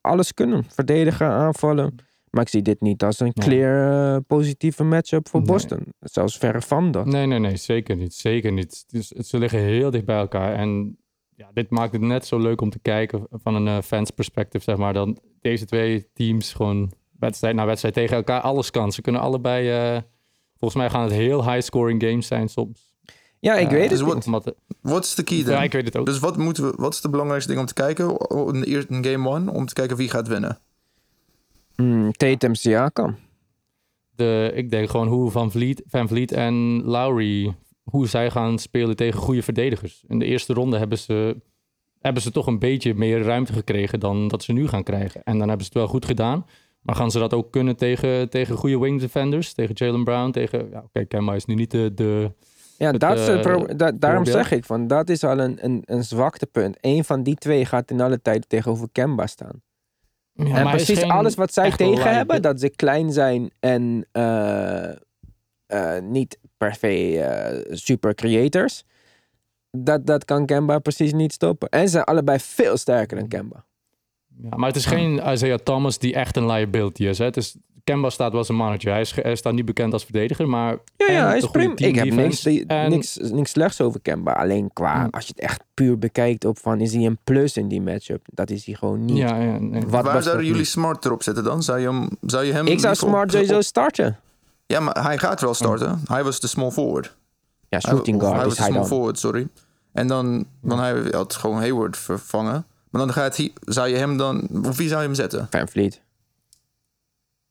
alles kunnen. Verdedigen, aanvallen. Maar ik zie dit niet als een clear positieve matchup voor Nee. Boston. Zelfs verre van dat. Nee, nee, nee, zeker niet. Zeker niet. Dus ze liggen heel dicht bij elkaar. En ja, dit maakt het net zo leuk om te kijken van een eh, fans perspective, zeg maar. Dan deze twee teams gewoon wedstrijd na wedstrijd tegen elkaar alles kan. Ze kunnen allebei, eh, volgens mij gaan het heel high scoring games zijn soms. Ja, ik Eh, weet het dus wat- is de key dan? ja, ik weet het ook. Dus wat, moeten we, wat is de belangrijkste ding om te kijken in, de eerste, in game 1? Om te kijken wie gaat winnen. Hmm, Tatum, Siakam. de, ik denk gewoon hoe Van Vliet, Van Vliet en Lowry, hoe zij gaan spelen tegen goede verdedigers. In de eerste ronde hebben ze, hebben ze toch een beetje meer ruimte gekregen dan dat ze nu gaan krijgen. En dan hebben ze het wel goed gedaan. Maar gaan ze dat ook kunnen tegen, tegen goede wing defenders? Tegen Jalen Brown? Tegen, ja, oké, Kemba is nu niet de... de Ja, Het, dat eh, pro- da- daarom zeg ik van dat is al een, een, een zwaktepunt. Eén van die twee gaat in alle tijd tegenover Kemba staan. Ja, en precies alles wat zij tegen hebben, dat ze klein zijn en eh, eh, niet per se eh, super creators, dat, dat kan Kemba precies niet stoppen. En ze zijn allebei veel sterker dan Kemba. Ja, maar het is geen Isaiah Thomas die echt een liability is. Hè? Het is Kemba staat wel als een manager. Hij, is, hij staat niet bekend als verdediger, maar... Ja, ja hij is prima. Ik heb niks. En- niks, niks slechts over Kemba. Alleen qua, Ja. als je het echt puur bekijkt op van, is hij een plus in die matchup? Dat is hij gewoon niet. Ja, ja, nee. Wat Waar zouden jullie niet? Smart erop zetten dan? Zou je hem, zou je hem Ik zou Smart op- sowieso op- starten. Ja, maar hij gaat wel starten. Hij was de small forward. Ja, shooting guard hij was de small dan. forward, sorry. En dan, dan hij had gewoon Hayward vervangen. Maar dan gaat hij, zou je hem dan, of wie zou je hem zetten? Van Vliet.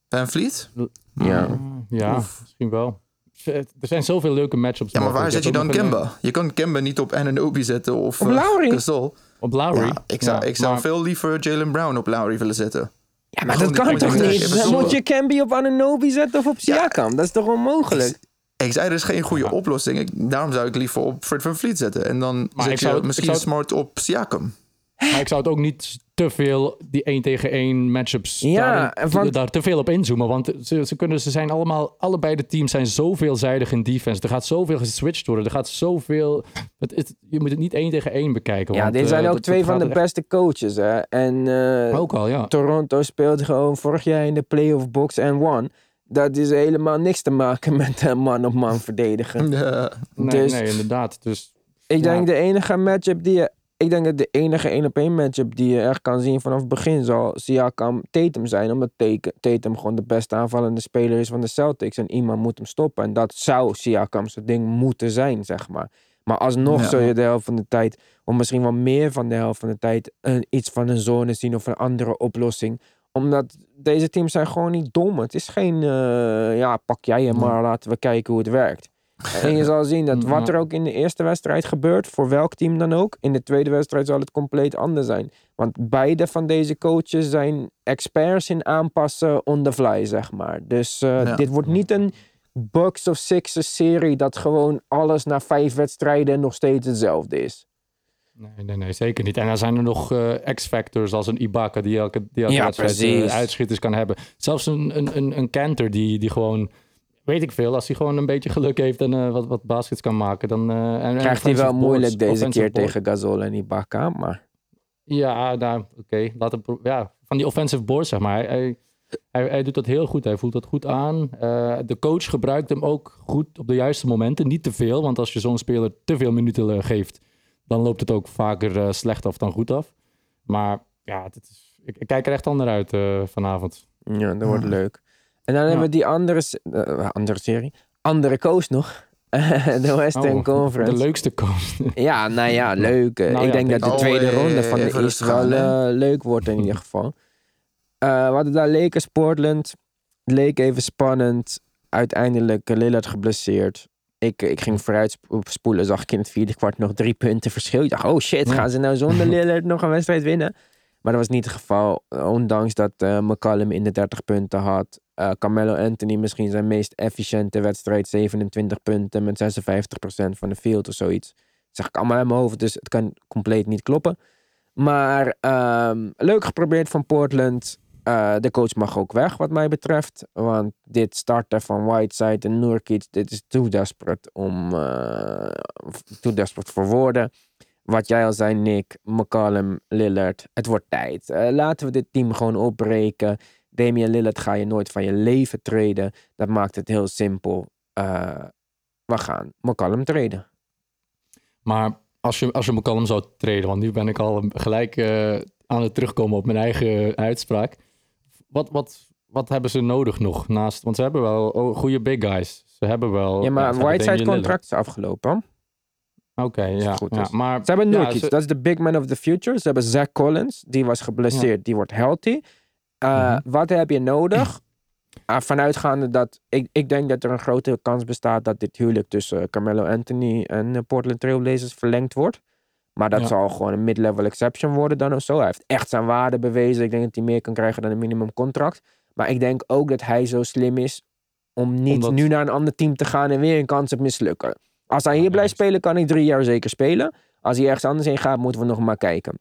Van Vliet? Ja. Ja, misschien wel. Er zijn zoveel leuke matchups. Ja, maar waar zet je dan een, Kemba? Je kan Kemba niet op Ananobi zetten of Op eh, Lowry. Gasol. eh, Op Lowry. Ja, ik zou, Ja, ik zou maar- veel liever Jalen Brown op Lowry willen zetten. Ja, maar Gewoon dat kan toch niet? Dan moet je Camby op Ananobi zetten of op Siakam. Dat is toch onmogelijk? Ik zei, er is geen goede oplossing. Ik, daarom zou ik liever op Fred van Vliet zetten. En dan Maar zet ik je zou misschien ik zou het- smart op Siakam. Maar ik zou het ook niet te veel, die 1 tegen 1 matchups, Ja, daar, want- daar te veel op inzoomen. Want ze, ze, kunnen, ze zijn allemaal, allebei de teams zijn zo veelzijdig in defense. Er gaat zoveel geswitcht worden. Er gaat zoveel... Het, het- je moet het niet 1 tegen 1 bekijken. Ja, want, dit eh, zijn ook dat- twee dat van de beste coaches. Hè? En eh, Ook al, ja. Toronto speelde gewoon vorig jaar in de playoff box en won. Dat is helemaal niks te maken met eh, man-op-man verdedigen. Ja. Nee, dus- nee, inderdaad. Dus Ik Ja. denk de enige matchup die je... Ik denk dat de enige 1 op 1 matchup die je echt kan zien vanaf het begin zal Siakam Tatum zijn. Omdat Tatum gewoon de beste aanvallende speler is van de Celtics. En iemand moet hem stoppen. En dat zou Siakam's ding moeten zijn, zeg maar. Maar alsnog Ja. zul je de helft van de tijd, of misschien wel meer van de helft van de tijd, een, iets van een zone zien of een andere oplossing. Omdat deze teams zijn gewoon niet dom. Het is geen, eh, ja, pak jij hem maar, laten we kijken hoe het werkt. En je zal zien dat wat er ook in de eerste wedstrijd gebeurt, voor welk team dan ook, in de tweede wedstrijd zal het compleet anders zijn. Want beide van deze coaches zijn experts in aanpassen on the fly, zeg maar. Dus eh, Ja. dit wordt niet een Bucks of Sixers serie dat gewoon alles na vijf wedstrijden nog steeds hetzelfde is. Nee, nee, nee, zeker niet. En dan zijn er nog eh, X-factors als een Ibaka die elke, die elke Ja, wedstrijd precies. uitschieters kan hebben. Zelfs een, een, een, een Cantor die, die gewoon, weet ik veel, als hij gewoon een beetje geluk heeft en eh, wat, wat baskets kan maken, dan... eh, en- Krijgt hij wel moeilijk boards- deze keer board- tegen Gasol en Ibaka, maar... Ja, nou, oké. laat hem Ja, van die offensive boards, zeg maar. Hij, hij, hij, doet dat heel goed. Hij voelt dat goed aan. Eh, de coach gebruikt hem ook goed op de juiste momenten. Niet te veel, want als je zo'n speler te veel minuten geeft, dan loopt het ook vaker slecht af dan goed af. Maar ja, het is, ik, ik kijk er echt naar uit vanavond. Ja, dat wordt leuk. En dan hebben we die andere, eh, andere serie. Andere coach nog. de Western Oh, Conference. De leukste coach. Ja, nou ja, leuk. Eh, Nou ik ja, denk dat de oh, tweede eh, ronde van de East rustig wel leuk wordt in ieder geval. Eh we hadden daar Lakers, Portland. Het leek even spannend. Uiteindelijk Lillard geblesseerd. Ik, ik ging vooruit sp- spoelen, zag ik in het vierde kwart nog drie punten verschil. Ik dacht, oh shit, gaan ze nou zonder Lillard nog een wedstrijd winnen? Maar dat was niet het geval. Ondanks dat McCallum in de 30 punten had. Eh Carmelo Anthony misschien zijn meest efficiënte wedstrijd. 27 punten met 56% van de field of zoiets. Dat zeg ik allemaal in mijn hoofd, dus het kan compleet niet kloppen. Maar ehm, leuk geprobeerd van Portland. Eh, de coach mag ook weg, wat mij betreft. Want dit starten van Whiteside en Nurkic, dit is too desperate om... eh too desperate voor woorden. Wat jij al zei, Nick, McCallum, Lillard. Het wordt tijd. Laten we dit team gewoon opbreken. Damian Lillard ga je nooit van je leven treden. Dat maakt het heel simpel. Eh, we gaan McCallum treden. Maar als je, als je McCallum zou treden, want nu ben ik al gelijk eh, aan het terugkomen op mijn eigen uitspraak. Wat, wat, wat hebben ze nodig nog naast? Want ze hebben wel oh, goede big guys. Ze hebben wel. Ja, maar Whiteside contract is afgelopen. Oké, ja, ja. Maar Ze hebben ja, Nurkic, ze- dat is de big man of the future. Ze hebben Zach Collins, die was geblesseerd, die wordt healthy. Uh, Mhm. Wat heb je nodig? Uh, vanuitgaande dat ik, ik denk dat er een grote kans bestaat dat dit huwelijk tussen Carmelo Anthony en uh, Portland Trailblazers verlengd wordt. Maar dat Ja. zal gewoon een mid-level exception worden dan of zo. Hij heeft echt zijn waarde bewezen. Ik denk dat hij meer kan krijgen dan een minimumcontract. Maar ik denk ook dat hij zo slim is om niet Omdat- nu naar een ander team te gaan en weer een kans op mislukken. Als hij hier Ja, blijft spelen, kan hij drie jaar zeker spelen. Als hij ergens anders heen gaat, moeten we nog maar kijken.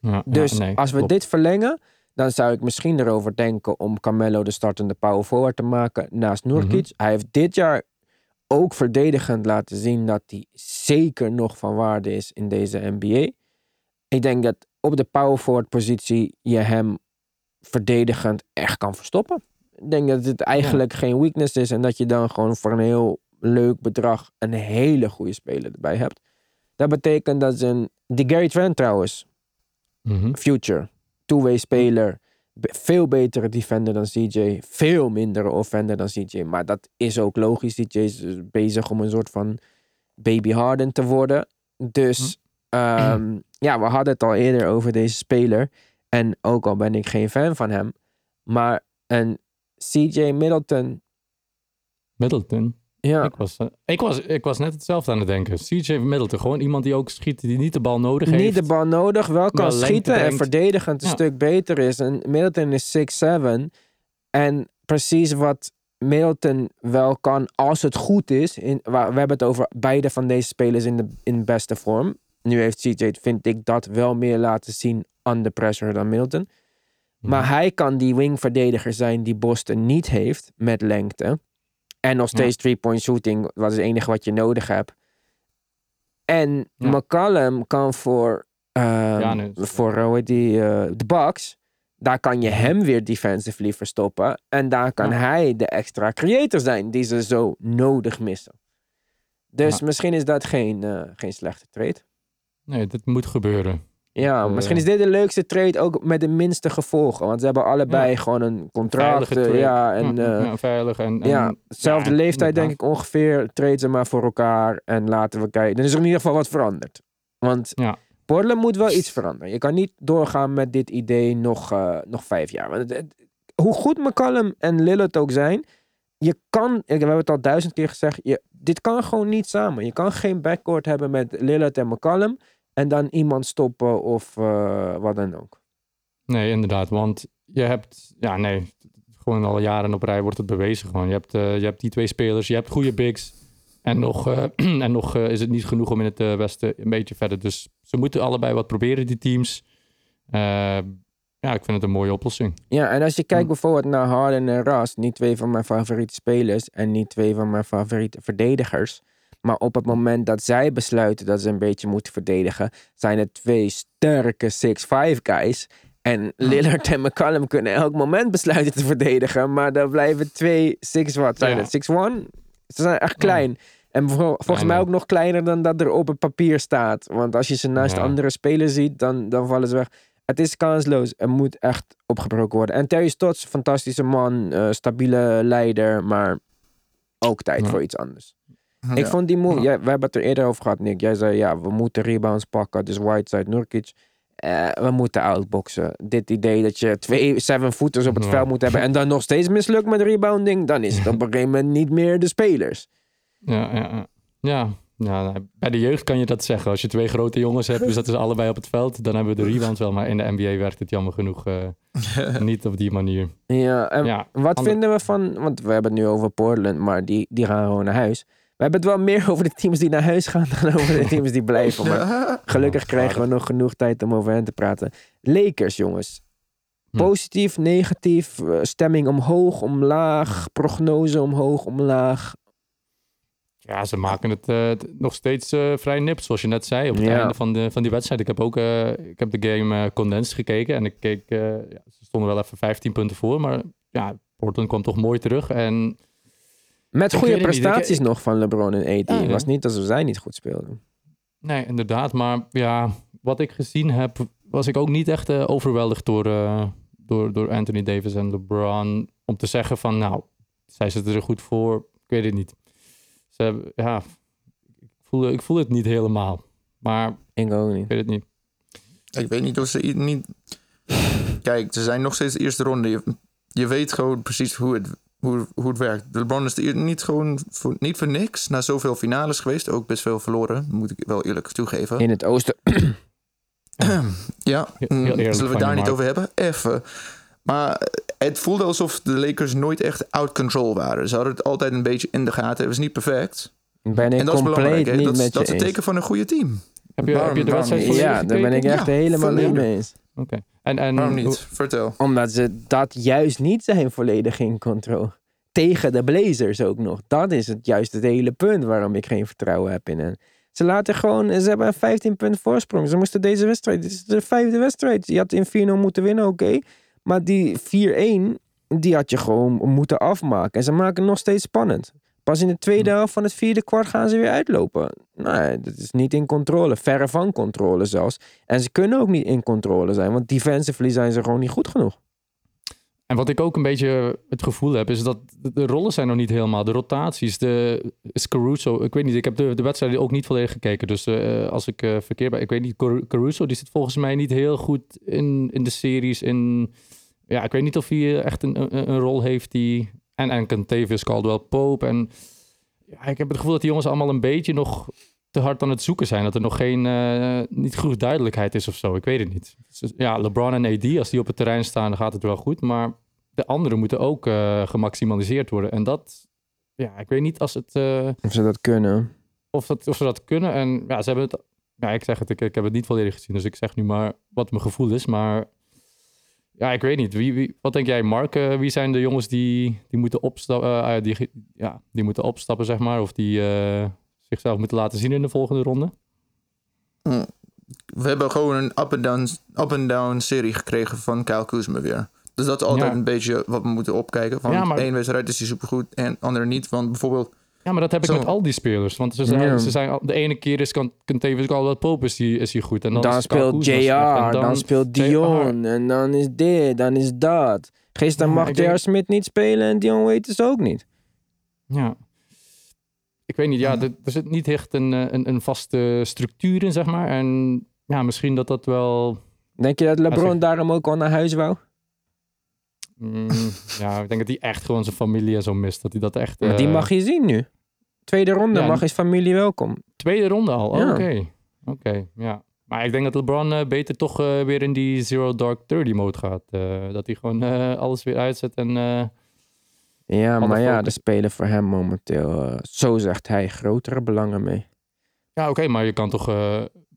ja, ja, Dus nee, als we klopt. dit verlengen, dan zou ik misschien erover denken om Carmelo de startende power forward te maken naast Nurkic. Mhm. Hij heeft dit jaar ook verdedigend laten zien dat hij zeker nog van waarde is in deze NBA. Ik denk dat op de power forward positie je hem verdedigend echt kan verstoppen. Ik denk dat het eigenlijk geen weakness is en dat je dan gewoon voor een heel leuk bedrag een hele goede speler erbij hebt. Dat betekent dat ze een... Die Gary Trent trouwens, Mhm. future. Two-way speler. Veel betere defender dan CJ. Veel mindere offender dan CJ. Maar dat is ook logisch. CJ is dus bezig om een soort van baby Harden te worden. Dus ehm, ja, we hadden het al eerder over deze speler. En ook al ben ik geen fan van hem. Maar een CJ Middleton. Middleton. Ja, Ik, was, eh, ik, was, ik was net hetzelfde aan het denken. CJ Middleton, gewoon iemand die ook schiet, die niet de bal nodig heeft. niet de bal nodig, wel kan Wel schieten en verdedigend een Ja. stuk beter is. En Middleton is 6'7. En precies wat Middleton wel kan als het goed is. In, we hebben het over beide van deze spelers in de in beste vorm. Nu heeft CJ, vind ik, dat wel meer laten zien under pressure dan Middleton. Maar hij kan die wingverdediger zijn die Boston niet heeft met lengte. En nog steeds three-point shooting, wat is het enige wat je nodig hebt. En Ja. McCallum kan voor, Ja, nee, dat is- voor hoe heet die, eh, de Bucks, daar kan je hem weer defensively verstoppen. En daar kan hij de extra creator zijn die ze zo nodig missen. Dus misschien is dat geen, eh, geen slechte trade. Nee, dit moet gebeuren. Ja, Eh, misschien is dit de leukste trade ook met de minste gevolgen. Want ze hebben allebei Ja. gewoon een contract. Veilige eh, ja, en ja, eh, veilig. En, en- ja, hetzelfde ja, leeftijd denk ik ongeveer. Trade ze maar voor elkaar en laten we kijken. Dan is er in ieder geval wat veranderd. Want Ja. Portland moet wel iets veranderen. Je kan niet doorgaan met dit idee nog, nog vijf jaar. Want het- het- hoe goed McCallum en Lillard ook zijn, je kan, we hebben het al duizend keer gezegd, je, dit kan gewoon niet samen. Je kan geen backcourt hebben met Lillard en McCallum en dan iemand stoppen of eh, wat dan ook. Nee, inderdaad. Want je hebt, ja, nee, gewoon al jaren op rij wordt het bewezen. Gewoon. Je, hebt, eh, je hebt die twee spelers, je hebt goede bigs. En nog, eh, en nog is het niet genoeg om in het Westen een beetje verder. Dus ze moeten allebei wat proberen, die teams. Ja, ik vind het een mooie oplossing. Ja, en als je kijkt Hm. bijvoorbeeld naar Harden en Ras, niet twee van mijn favoriete spelers en niet twee van mijn favoriete verdedigers. Maar op het moment dat zij besluiten dat ze een beetje moeten verdedigen, zijn het twee sterke 6'5 guys. En Lillard en McCallum kunnen elk moment besluiten te verdedigen. Maar dan blijven twee 6 wat zijn het? 6'1? Ze zijn echt klein. En vol- volgens mij ook nog kleiner dan dat er op het papier staat. Want als je ze naast andere spelers ziet, dan, dan vallen ze weg. Het is kansloos. Er moet echt opgebroken worden. En Terry Stotts, fantastische man, eh, stabiele leider, maar ook tijd Ja. voor iets anders. Ja. Ik vond die move, Ja. jij- we hebben het er eerder over gehad, Nick. Jij zei, ja, we moeten rebounds pakken. Dus Whiteside, Nurkic. Eh, we moeten outboxen. Dit idee dat je twee seven-footers op het Ja. veld moet hebben en dan nog steeds mislukt met rebounding, dan is het op een gegeven moment niet meer de spelers. Ja, ja, ja. ja. nou, bij de jeugd kan je dat zeggen. Als je twee grote jongens hebt, dus dat is allebei op het veld, dan hebben we de rebounds wel. Maar in de NBA werkt het jammer genoeg eh, niet op die manier. Ja, en Ja, wat ander- vinden we van, want we hebben het nu over Portland, maar die, die gaan gewoon naar huis. We hebben het wel meer over de teams die naar huis gaan dan over de teams die blijven. Maar gelukkig krijgen we nog genoeg tijd om over hen te praten. Lakers, jongens. Hm. Positief, negatief, eh, stemming omhoog, omlaag, prognose omhoog, omlaag. Ja, ze maken het eh, nog steeds eh, vrij nipt, zoals je net zei, op het Ja. einde van, de, van die wedstrijd. Ik heb ook ik heb de game eh, condensed gekeken en ik keek, eh, ja, ze stonden wel even 15 punten voor, maar ja, Portland kwam toch mooi terug. En Met Ik goede niet, ik- prestaties nog van LeBron en AD. Het ja. was niet alsof zij niet goed speelden. nee, inderdaad, maar ja, wat ik gezien heb, was ik ook niet echt eh, overweldigd door, eh, door, door Anthony Davis en LeBron. Om te zeggen van, nou, zij zitten er goed voor, ik weet het niet. Ze hebben, ja, ik voel, ik voel het niet helemaal, maar Ik ook niet. ik weet het niet. Ik weet niet of ze niet. Kijk, ze zijn nog steeds de eerste ronde. Je, je weet gewoon precies hoe het, hoe, hoe het werkt. LeBron is de, niet gewoon voor, niet voor niks na zoveel finales geweest. Ook best veel verloren, moet ik wel eerlijk toegeven. In het oosten. Ja, mm, zullen we daar niet over hebben? Even. Maar het voelde alsof de Lakers nooit echt out control waren. Ze hadden het altijd een beetje in de gaten. Het was niet perfect. Ben ik en dat is belangrijk. niet Dat, is- met dat je is een eens. teken van een goede team. Heb je, Waarom- heb je de wedstrijd Ja, daar ben ik echt Ja, helemaal niet mee eens. Oké. En, en Waarom niet? Vertel. Omdat ze dat juist niet zijn volledig in controle. Tegen de Blazers ook nog. Dat is het juist het hele punt waarom ik geen vertrouwen heb in hen. Ze laten gewoon, ze hebben een 15 punt voorsprong. Ze moesten deze wedstrijd, dit is de vijfde wedstrijd. Je had in 4-0 moeten winnen, oké. Maar die 4-1, die had je gewoon moeten afmaken. En ze maken het nog steeds spannend. Pas in de tweede helft van het vierde kwart gaan ze weer uitlopen. Nee, dat is niet in controle. Verre van controle zelfs. En ze kunnen ook niet in controle zijn. Want defensively zijn ze gewoon niet goed genoeg. En wat ik ook een beetje het gevoel heb, is dat de, rollen zijn nog niet helemaal. De rotaties, de is Caruso. Ik weet niet, ik heb de, de wedstrijd ook niet volledig gekeken. Dus eh, als ik eh verkeerd ben, ik weet niet. Car- Caruso, die zit volgens mij niet heel goed in, in de series, in, ja, ik weet niet of hij echt een, een rol heeft die... En, en Cantavius Caldwell Pope. En ja, ik heb het gevoel dat die jongens allemaal een beetje nog te hard aan het zoeken zijn. Dat er nog geen, eh, niet genoeg duidelijkheid is of zo. Ik weet het niet. Dus, Ja, LeBron en AD, als die op het terrein staan, dan gaat het wel goed. Maar de anderen moeten ook eh, gemaximaliseerd worden. En dat, ja, ik weet niet als het, eh, Of ze dat kunnen. of, dat, of ze dat kunnen. En ja, ze hebben het, ja, ik zeg het, ik, ik heb het niet volledig gezien. Dus ik zeg nu maar wat mijn gevoel is. Maar ja, ik weet niet. Wie, wie, wat denk jij, Mark? Eh, wie zijn de jongens die, die, moeten opstappen, die, ja, die moeten opstappen, zeg maar? Of die eh, zichzelf moeten laten zien in de volgende ronde? We hebben gewoon een up-and-down up-and-down serie gekregen van Kyle Kuzma weer. Dus dat is altijd Ja. een beetje wat we moeten opkijken. Van Ja, maar- wedstrijd is hij supergoed en andere niet. Want bijvoorbeeld, Ja, maar dat heb ik Zo. met al die spelers. Want ze zijn, Ja. ze zijn de ene keer is kan Davis al wat Pope is die, is goed. En dan, Dan, speelt JR. En dan, speelt Dion. En dan is dit, dan is dat. Gisteren Ja, mag J.R. denk- Smith niet spelen en Dion Waiters ook niet. Ja. Ik weet niet, ja, er, er zit niet echt een, eh, een, een vaste structuur in, zeg maar. En ja, misschien dat dat wel... Denk je dat LeBron daarom ook al naar huis wou? mm, ja, ik denk dat hij echt gewoon zijn familie en zo mist. Dat hij dat echt... Maar die eh, mag je zien nu. Tweede ronde ja, mag his familie welkom. Tweede ronde al, Ja. oké. Oké, ja. Maar ik denk dat LeBron eh, beter toch eh, weer in die Zero Dark Thirty mode gaat. Eh, dat hij gewoon alles weer uitzet en... Ja, maar ja, er spelen voor hem momenteel, zo zegt hij, grotere belangen mee. Ja, oké, maar je kan toch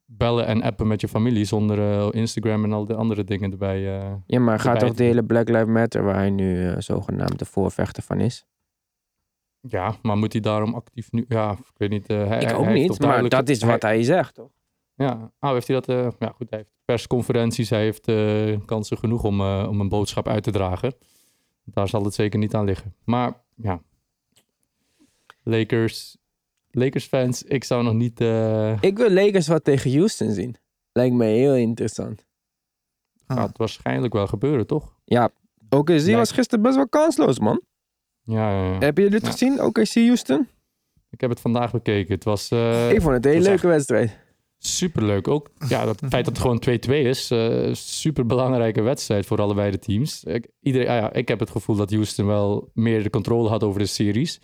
bellen en appen met je familie zonder Instagram en al die andere dingen erbij. Ja, maar gaat toch de hele Black Lives Matter, waar hij nu zogenaamd de voorvechter van is? Ja, maar moet hij daarom actief nu... Ja, ik weet niet. eh, hij, Ik ook niet, maar dat is wat hij zegt, toch? Ja, oh, heeft hij dat... eh, ja, goed, hij heeft persconferenties, hij heeft eh, kansen genoeg om, eh, om een boodschap uit te dragen. Daar zal het zeker niet aan liggen. Maar ja, Lakers... Lakers fans, ik zou nog niet... eh, Ik wil Lakers wat tegen Houston zien. Lijkt me heel interessant. Gaat waarschijnlijk wel gebeuren, toch? Ja, OKC was Lijkt- gisteren best wel kansloos, man. Ja, ja, ja. Hebben jullie dit Ja. gezien, OKC Houston? ik heb het vandaag bekeken. Het was... eh, ik vond het een hele leuke wedstrijd. Superleuk. Ook ja, dat het feit dat het gewoon 2-2 is. eh super belangrijke wedstrijd voor allebei de teams. Ik, iedereen, ah ja, ik heb het gevoel dat Houston wel meer de controle had over de series.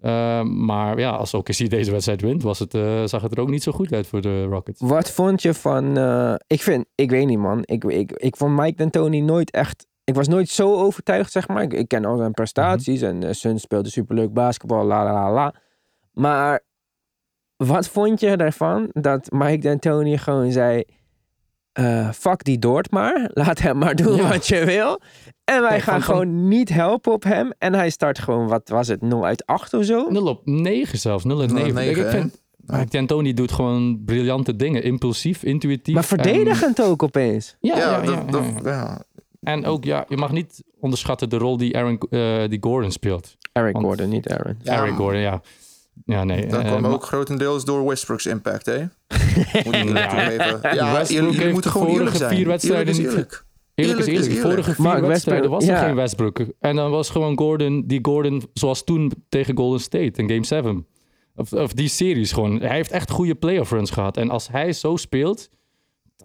Eh, maar ja, als OKC deze wedstrijd wint, was het, eh, zag het er ook niet zo goed uit voor de Rockets. Wat vond je van... eh, ik vind, ik weet niet man, ik, ik, ik vond Mike D'Antoni nooit echt... Ik was nooit zo overtuigd, zeg maar. Ik, ik ken al zijn prestaties en uh, Suns speelde superleuk basketbal, la la la la. Maar wat vond je ervan dat Mike D'Antoni gewoon zei... eh, fuck die Dort maar, laat hem maar doen Ja. wat je wil. En wij gaan van- gewoon niet helpen op hem. En hij start gewoon, wat was het, 0 uit 8 of zo? 0 op 9 zelfs, 0 op 9. 9, ik, vind, Mike D'Antoni doet gewoon briljante dingen. Impulsief, intuïtief. Maar verdedigend ook opeens. En, ja, ja, ja, dat- ja, dat- ja. ja. En ook, ja, je mag niet onderschatten de rol die, Aaron, eh, die Gordon speelt. Eric Want- Gordon, niet Aaron. Ja, Eric Gordon, ja. Ja, nee. Dat eh, kwam ook grotendeels door Westbrook's impact, hè? Moet ik eerlijk Ja. toegeven. Ja, Westbrook jullie, moeten gewoon eerlijk vorige zijn. vier wedstrijden Eerlijk is eerlijk. Eerlijk is Eerlijk is eerlijk. De vorige vier Mark wedstrijden was er ja. geen Westbrook. En dan was gewoon Gordon, die Gordon zoals toen tegen Golden State in Game 7. Of, of die series gewoon. Hij heeft echt goede playoff runs gehad. En als hij zo speelt,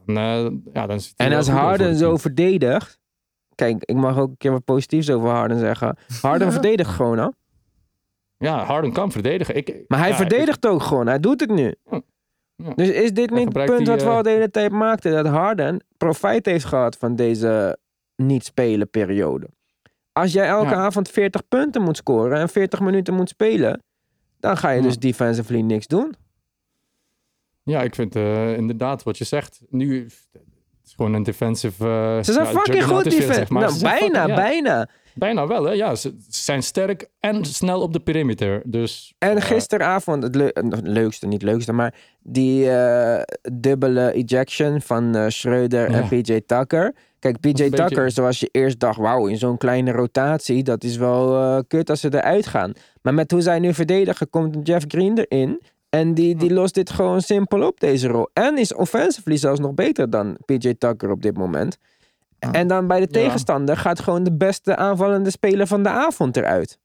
dan, eh ja, dan En als Harden zo verdedigt. Kijk, ik mag ook een keer wat positiefs over Harden zeggen. Harden Ja. verdedigt gewoon al. Ja, Harden kan verdedigen. Ik, Maar hij ja, verdedigt ook gewoon. Hij doet het nu. Ja. Dus is dit niet het punt die, wat we eh, al de hele tijd maakten? Dat Harden profijt heeft gehad van deze niet-spelen periode. Als jij elke avond 40 punten moet scoren en 40 minuten moet spelen. Dan ga je dus defensively niks doen. Ja, ik vind eh, inderdaad wat je zegt. Nu is gewoon een defensive. eh, Ze zijn fucking goed defense. zeg maar. Nou, bijna, fucking- ja, bijna. Bijna wel, hè? Ja, ze, zijn sterk en snel op de perimeter. Dus, En gisteravond, het, eh, het leukste, niet leukste, maar die eh, dubbele ejection van eh Schreuder en. PJ Tucker. Kijk, PJ beetje- Tucker, zoals je eerst dacht, wauw, in zo'n kleine rotatie, dat is wel kut als ze eruit gaan. Maar met hoe zij nu verdedigen, komt Jeff Green erin. En die, die lost dit gewoon simpel op, deze rol. En is offensively zelfs nog beter dan PJ Tucker op dit moment. Ja. En dan bij de Ja. tegenstander gaat gewoon de beste aanvallende speler van de avond eruit.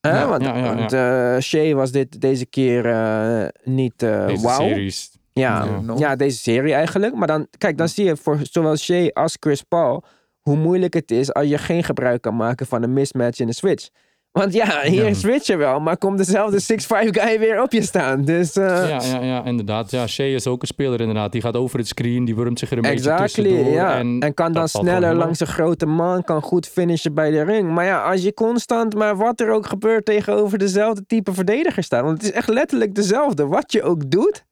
Hè? Ja, want ja, ja, want eh, Shea was dit, deze keer eh, niet eh deze wauw. series. Ja, Ja. ja. deze serie eigenlijk. Maar dan, kijk, dan zie je voor zowel Shea als Chris Paul hoe moeilijk het is als je geen gebruik kan maken van een mismatch in de switch. Want ja, hier Ja. switch je wel, maar komt dezelfde 6'5 guy weer op je staan. Dus eh, Ja, ja, ja, inderdaad. Ja, Shea is ook een speler inderdaad. Die gaat over het screen, die wurmt zich er een beetje exactly, tussendoor. ja. En, En, kan dan sneller langs een grote man, kan goed finishen bij de ring. Maar ja, als je constant, maar wat er ook gebeurt, tegenover dezelfde type verdediger staat. Want het is echt letterlijk dezelfde. Wat je ook doet,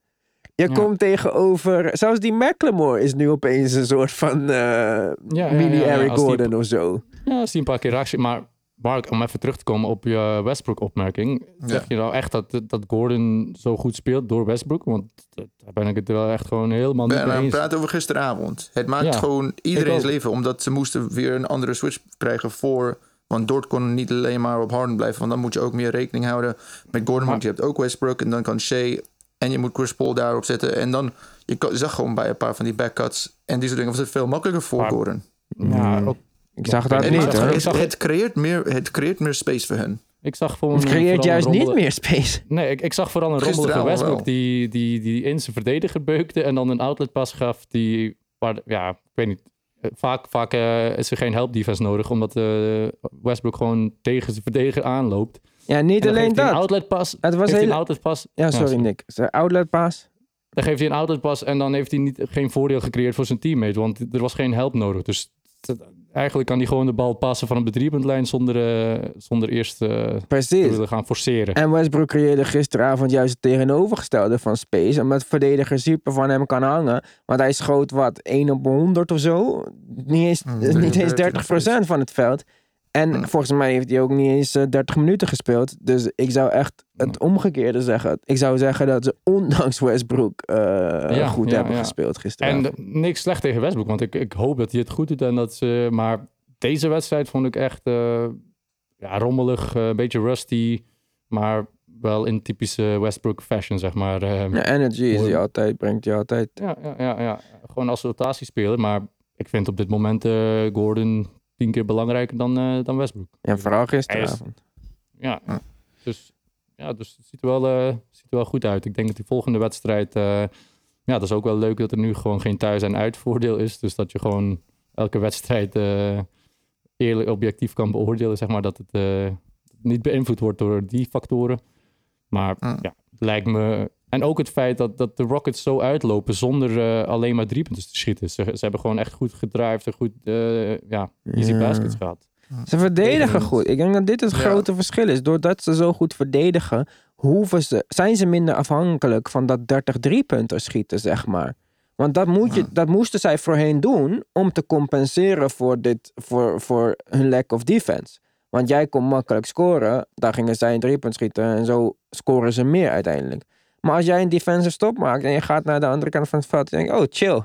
je Ja. komt tegenover... Zelfs die McLemore is nu opeens een soort van ja, ja, mini Eric die- Gordon of zo. Ja, als die een paar keer raakt. Maar Mark, om even terug te komen op je Westbrook-opmerking. Zeg je nou echt dat, dat Gordon zo goed speelt door Westbrook? Want daar ben ik het wel echt gewoon helemaal niet mee nou, we eens. praten over gisteravond. Het maakt Ja, gewoon iedereen's leven, omdat ze moesten weer een andere switch krijgen voor. Want Dort kon niet alleen maar op Harden blijven, want dan moet je ook meer rekening houden met Gordon. Maar- want je hebt ook Westbrook en dan kan Shea en je moet Chris Paul daarop zetten. En dan, je zag gewoon bij een paar van die backcuts en die soort dingen was het veel makkelijker voor Maar- Gordon. Ja, ook, Ik zag dat Het, niet zag- maakt- hoor. ik zag- het, creëert meer, het creëert meer space voor hen. ik zag gewoon... Het creëert juist niet meer space. Nee, ik, ik zag vooral een rommelige Westbrook die, die, die in zijn verdediger beukte en dan een outletpas gaf die, waar, ja, ik weet niet, vaak, vaak eh, is er geen help defense nodig, omdat eh, Westbrook gewoon tegen zijn verdediger aanloopt. Ja, niet alleen hij Een dat. outletpas. Het was heel... een outletpas. Ja, sorry Nick. Zijn outlet pass. Dan geeft hij een outletpas en dan heeft hij niet, geen voordeel gecreëerd voor zijn teammate, want er was geen help nodig. Dus eigenlijk kan hij gewoon de bal passen van op de driepuntlijn zonder, eh, zonder eerst eh, te willen gaan forceren. En Westbrook creëerde gisteravond juist het tegenovergestelde van Space. Omdat verdediger super van hem kan hangen. Want hij schoot wat, 1 op 100 of zo. Niet eens, Hmm, niet eens 33 30% van het veld. En volgens mij heeft hij ook niet eens eh, 30 minuten gespeeld. Dus ik zou echt het omgekeerde zeggen. Ik zou zeggen dat ze ondanks Westbrook eh, Ja, goed ja, hebben gespeeld gisteravond. En eh, niks slecht tegen Westbrook, want ik, ik hoop dat hij het goed doet. En dat ze, maar deze wedstrijd vond ik echt eh, ja, rommelig, eh, een beetje rusty. Maar wel in typische Westbrook fashion, zeg maar. eh. Ja, energy is hij altijd, brengt hij altijd. ja, ja, ja, ja, gewoon als rotatiespeler. Maar ik vind op dit moment eh, Gordon tien keer belangrijker dan, eh, dan Westbrook. Ja, vooral gisteravond. Ja, Ja. dus, ja, dus het ziet er, wel, eh, ziet er wel goed uit. Ik denk dat die volgende wedstrijd... eh, ja, dat is ook wel leuk dat er nu gewoon geen thuis- en uitvoordeel is. Dus dat je gewoon elke wedstrijd eh, eerlijk objectief kan beoordelen. Zeg maar dat het eh, niet beïnvloed wordt door die factoren. Maar Mm. ja, het lijkt me... En ook het feit dat, dat de Rockets zo uitlopen zonder eh, alleen maar drie punten te schieten. Ze, ze hebben gewoon echt goed gedrijfd en goed eh, ja, easy Ja. baskets gehad. Ze verdedigen goed. Ik denk dat dit het Ja. grote verschil is. Doordat ze zo goed verdedigen, hoeven ze, zijn ze minder afhankelijk van dat 30 punten schieten, zeg maar. Want dat, moet je, Ja. dat moesten zij voorheen doen om te compenseren voor, dit, voor, voor hun lack of defense. Want jij kon makkelijk scoren, daar gingen zij een driepunt schieten en zo scoren ze meer uiteindelijk. Maar als jij een defensive stop maakt en je gaat naar de andere kant van het veld, dan denk je, oh chill.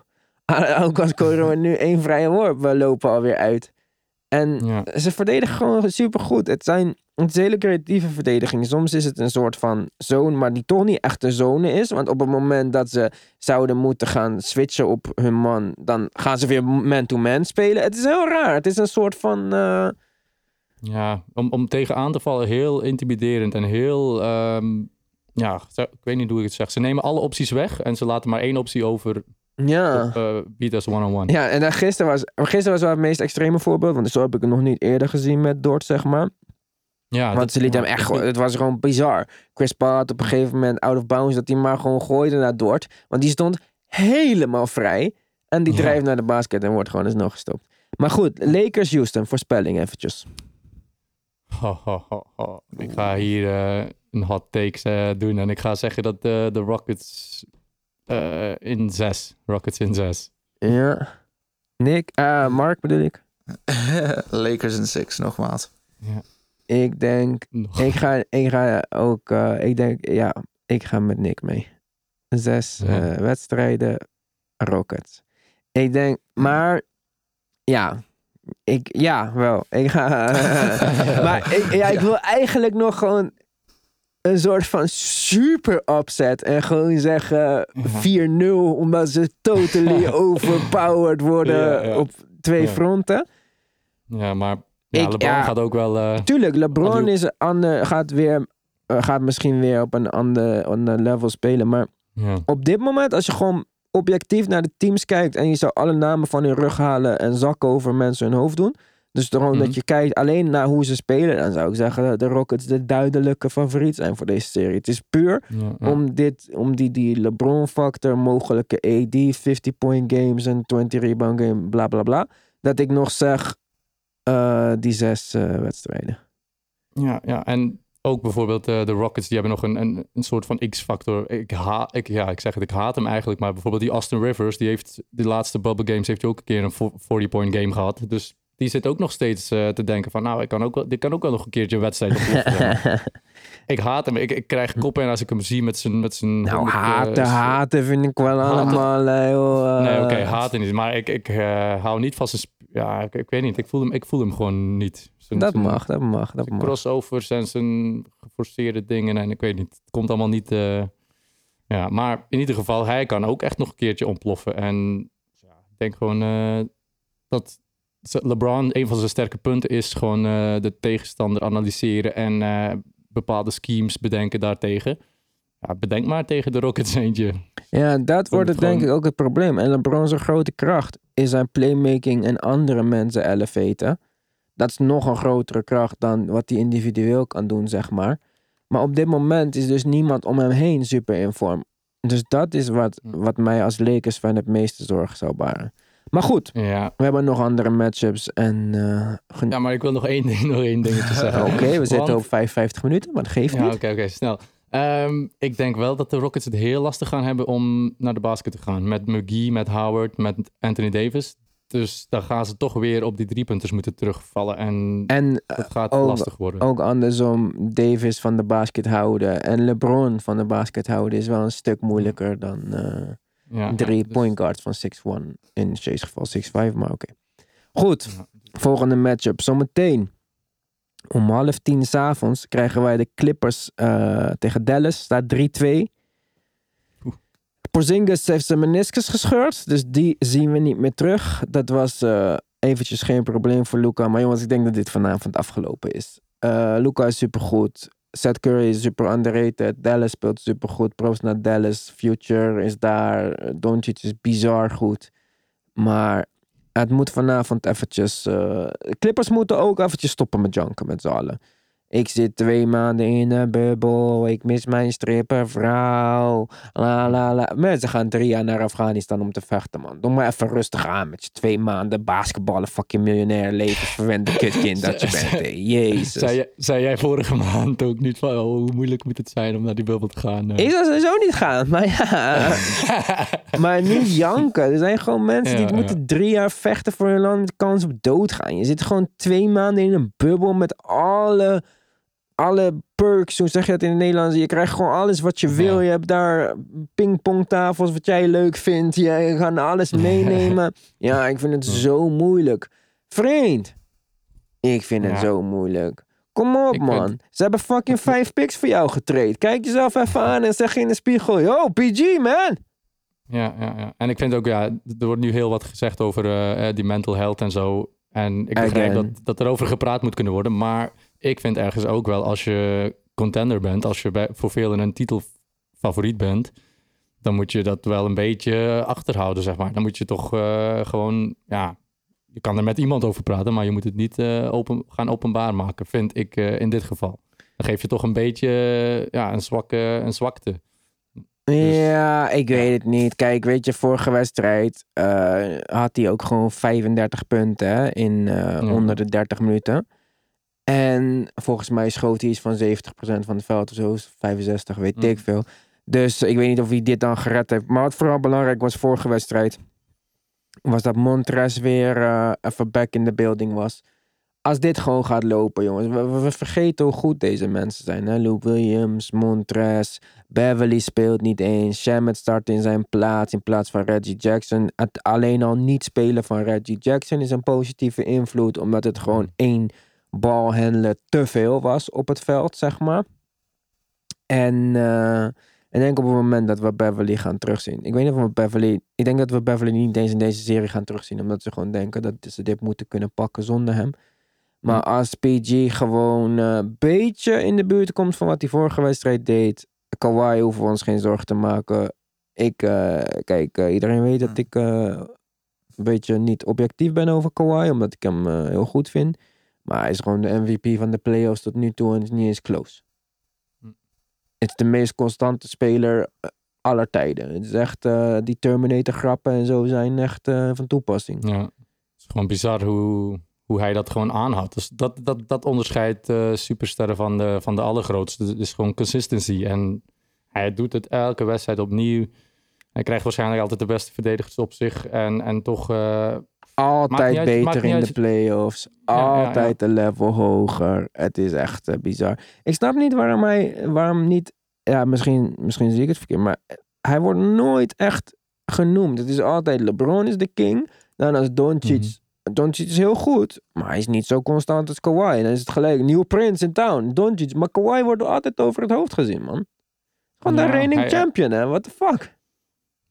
Ook al scoren we nu één vrije worp, we lopen alweer uit. En Ja. ze verdedigen gewoon supergoed. Het, zijn, het is een hele creatieve verdediging. Soms is het een soort van zone, maar die toch niet echt een zone is. Want op het moment dat ze zouden moeten gaan switchen op hun man, dan gaan ze weer man-to-man spelen. Het is heel raar. Het is een soort van. eh, Ja, om, om tegen aan te vallen heel intimiderend en heel... ehm, ja, ik weet niet hoe ik het zeg. Ze nemen alle opties weg en ze laten maar één optie over ja. op uh, beat us one-on-one. Ja, en dan gisteren was, gisteren was wel het meest extreme voorbeeld. Want zo heb ik het nog niet eerder gezien met Dort, zeg maar. Ja, Want dat- ze lieten hem echt gewoon, het was gewoon bizar. Chris Paul had op een gegeven moment out of bounds dat hij maar gewoon gooide naar Dort. Want die stond helemaal vrij. En die Ja. drijft naar de basket en wordt gewoon eens nog gestopt. Maar goed, Lakers Houston, voorspelling eventjes. Ho, ho, ho, ho. Ik ga hier eh, een hot takes eh, doen en ik ga zeggen dat de, de Rockets eh, in zes. Rockets in zes. Ja. Nick, Mark bedoel ik. Lakers en Six, nogmaals. Ik denk, Nog. ik ga, ik ga ook, eh, ik denk, ja, ik ga met Nick mee. Zes Ja. eh, wedstrijden, Rockets. Ik denk, maar, ja, ik, ja, wel. Ik ga, maar ik, ja, ik wil eigenlijk nog gewoon een soort van super upset en gewoon zeggen 4-0, omdat ze totally overpowered worden Ja, op twee fronten. Ja, maar Ik- LeBron gaat ook wel... eh, Tuurlijk, LeBron is ander, gaat, weer, eh, gaat misschien weer op een ander, ander level spelen. Maar op dit moment, als je gewoon objectief naar de teams kijkt en je zou alle namen van hun rug halen en zakken over mensen hun hoofd doen. Dus gewoon Mhm. dat je kijkt alleen naar hoe ze spelen, dan zou ik zeggen dat de Rockets de duidelijke favoriet zijn voor deze serie. Het is puur Ja, ja. om, dit, om die, die LeBron-factor, mogelijke AD, 50-point games en 20-rebound game, bla bla bla. Dat ik nog zeg, eh, die zes eh, wedstrijden. Ja, ja, en ook bijvoorbeeld eh, de Rockets, die hebben nog een, een, een soort van X-factor. Ik, ha ik, ja, ik zeg het, ik haat hem eigenlijk. Maar bijvoorbeeld die Austin Rivers, die heeft de laatste bubble games heeft hij ook een keer een fo- 40-point game gehad. Dus die zit ook nog steeds eh, te denken van, nou, ik kan ook wel, dit kan ook wel nog een keertje een wedstrijd oplossen. Ik haat hem. Ik, ik krijg koppen als ik hem zie met zijn... Met zijn Nou, eh, haten, haten vind ik wel Haten? allemaal, joh, eh, Nee, oké, haten niet. Maar ik, ik hou niet van zijn... Ja, ik, ik weet niet. Ik voel hem, ik voel hem gewoon niet. Zijn- Dat zijn- mag, dat mag, dat mag. crossovers en zijn geforceerde dingen. En ik weet niet, het komt allemaal niet... ja, maar in ieder geval, hij kan ook echt nog een keertje ontploffen. En ja, ik denk gewoon dat LeBron, een van zijn sterke punten is gewoon eh, de tegenstander analyseren en eh, bepaalde schemes bedenken daartegen. Ja, bedenk maar tegen de Rockets eentje. Ja, dat wordt het denk ik ook het probleem. En LeBron zijn grote kracht is zijn playmaking en andere mensen elevaten. Dat is nog een grotere kracht dan wat hij individueel kan doen, zeg maar. Maar op dit moment is dus niemand om hem heen super in vorm. Dus dat is wat, Hm. wat mij als Lakers fan het meeste zorgen zou baren. Maar goed, Ja. we hebben nog andere matchups en... eh, ja, maar ik wil nog één, ding- nog één dingetje zeggen. Oké, we zitten op 55 minuten, maar dat geeft Ja, niet. oké, oké, snel. Ehm, ik denk wel dat de Rockets het heel lastig gaan hebben om naar de basket te gaan. Met McGee, met Howard, met Anthony Davis. Dus dan gaan ze toch weer op die driepunters moeten terugvallen. En En eh, dat gaat ook- lastig worden. ook andersom, Davis van de basket houden en LeBron van de basket houden is wel een stuk moeilijker dan eh, ja, drie dus- point guards van 6'1. In Shay's geval 6'5, maar oké. Goed, volgende matchup. Zometeen om half tien s'avonds krijgen wij de Clippers eh, tegen Dallas. Staat 3-2. Oeh. Porzingis heeft zijn meniscus gescheurd, dus die zien we niet meer terug. Dat was eh, eventjes geen probleem voor Luca. Maar jongens, ik denk dat dit vanavond afgelopen is. Eh Luca is supergoed. Seth Curry is super underrated. Dallas speelt supergoed. Props naar Dallas. Future is daar. Doncic is bizar goed. Maar het moet vanavond eventjes... eh, Clippers moeten ook eventjes stoppen met janken met z'n allen. Ik zit twee maanden in een bubbel. Ik mis mijn strippenvrouw. La la la. Mensen gaan drie jaar naar Afghanistan om te vechten, man. Doe maar even rustig aan met je twee maanden basketballen. Fucking miljonair levensverwende kutkind dat je bent. Jezus. Zei, jij- zei jij vorige maand ook niet van oh, hoe moeilijk moet het zijn om naar die bubbel te gaan? eh? Ik zou sowieso niet gaan, maar ja. maar niet janken. Er zijn gewoon mensen die Ja, moeten drie jaar vechten voor hun land met kans op doodgaan. Je zit gewoon twee maanden in een bubbel met alle, alle perks. Hoe zeg je dat in het Nederlands? Je krijgt gewoon alles wat je wil. Je hebt daar pingpongtafels wat jij leuk vindt. Je gaat alles meenemen. ja, ik vind het zo moeilijk. Vriend, ik vind het Ja. zo moeilijk. Kom op, Ik man. vind- Ze hebben fucking vijf picks voor jou getraind. Kijk jezelf even aan en zeg in de spiegel: Yo, PG, man. Ja, ja, ja. En ik vind ook, ja, er wordt nu heel wat gezegd over eh, eh, die mental health en zo. En ik begrijp Again. dat, dat er over gepraat moet kunnen worden. Maar ik vind ergens ook wel, als je contender bent, als je bij, voor velen een titelfavoriet bent, dan moet je dat wel een beetje achterhouden, zeg maar. Dan moet je toch eh, gewoon, ja, je kan er met iemand over praten, maar je moet het niet eh, open, gaan openbaar maken, vind ik eh, in dit geval. Dan geef je toch een beetje ja, een, zwakke, een zwakte. Dus- Ja, ik weet het niet. Kijk, weet je, vorige wedstrijd had hij ook gewoon 35 punten in Ja. onder de 30 minuten. En volgens mij schoot hij iets van 70% van het veld of zo, 65, weet Mm. ik veel. Dus ik weet niet of hij dit dan gered heeft. Maar wat vooral belangrijk was vorige wedstrijd, was dat Montres weer eh, even back in the building was. Als dit gewoon gaat lopen, jongens. We vergeten hoe goed deze mensen zijn. Hè? Lou Williams, Montres, Beverly speelt niet eens. Shamet start in zijn plaats in plaats van Reggie Jackson. Het alleen al niet spelen van Reggie Jackson is een positieve invloed. Omdat het gewoon één balhandelen te veel was op het veld, zeg maar. En eh, ik denk op het moment dat we Beverly gaan terugzien. Ik weet niet of we Beverly... Ik denk dat we Beverly niet eens in deze serie gaan terugzien. Omdat ze gewoon denken dat ze dit moeten kunnen pakken zonder hem. Maar als PG gewoon een beetje in de buurt komt van wat hij vorige wedstrijd deed. Kawhi hoeven we ons geen zorgen te maken. Ik, eh, kijk, eh, iedereen weet dat ik eh, een beetje niet objectief ben over Kawhi, omdat ik hem eh, heel goed vind. Maar hij is gewoon de MVP van de playoffs tot nu toe en is niet eens close. Hm. Het is de meest constante speler eh, aller tijden. Het is echt, eh, die Terminator grappen en zo zijn echt eh, van toepassing. Ja. Het is gewoon bizar hoe, hoe hij dat gewoon aanhoudt. Dus dat, dat, dat onderscheidt eh, supersterren van de, van de allergrootste. Het is gewoon consistency. En hij doet het elke wedstrijd opnieuw. Hij krijgt waarschijnlijk altijd de beste verdedigers op zich. En, en toch... Altijd uit- beter in de playoffs. Altijd een level hoger. Het is echt eh, bizar. Ik snap niet waarom hij, waarom niet, ja, misschien, misschien zie ik het verkeerd, maar hij wordt nooit echt genoemd. Het is altijd LeBron is de king. Dan als Doncic. Mhm. Doncic is heel goed, maar hij is niet zo constant als Kawhi. En dan is het gelijk nieuw prince in town. Doncic, maar Kawhi wordt altijd over het hoofd gezien, man. Gewoon Ja, de reigning champion, hè? What the fuck?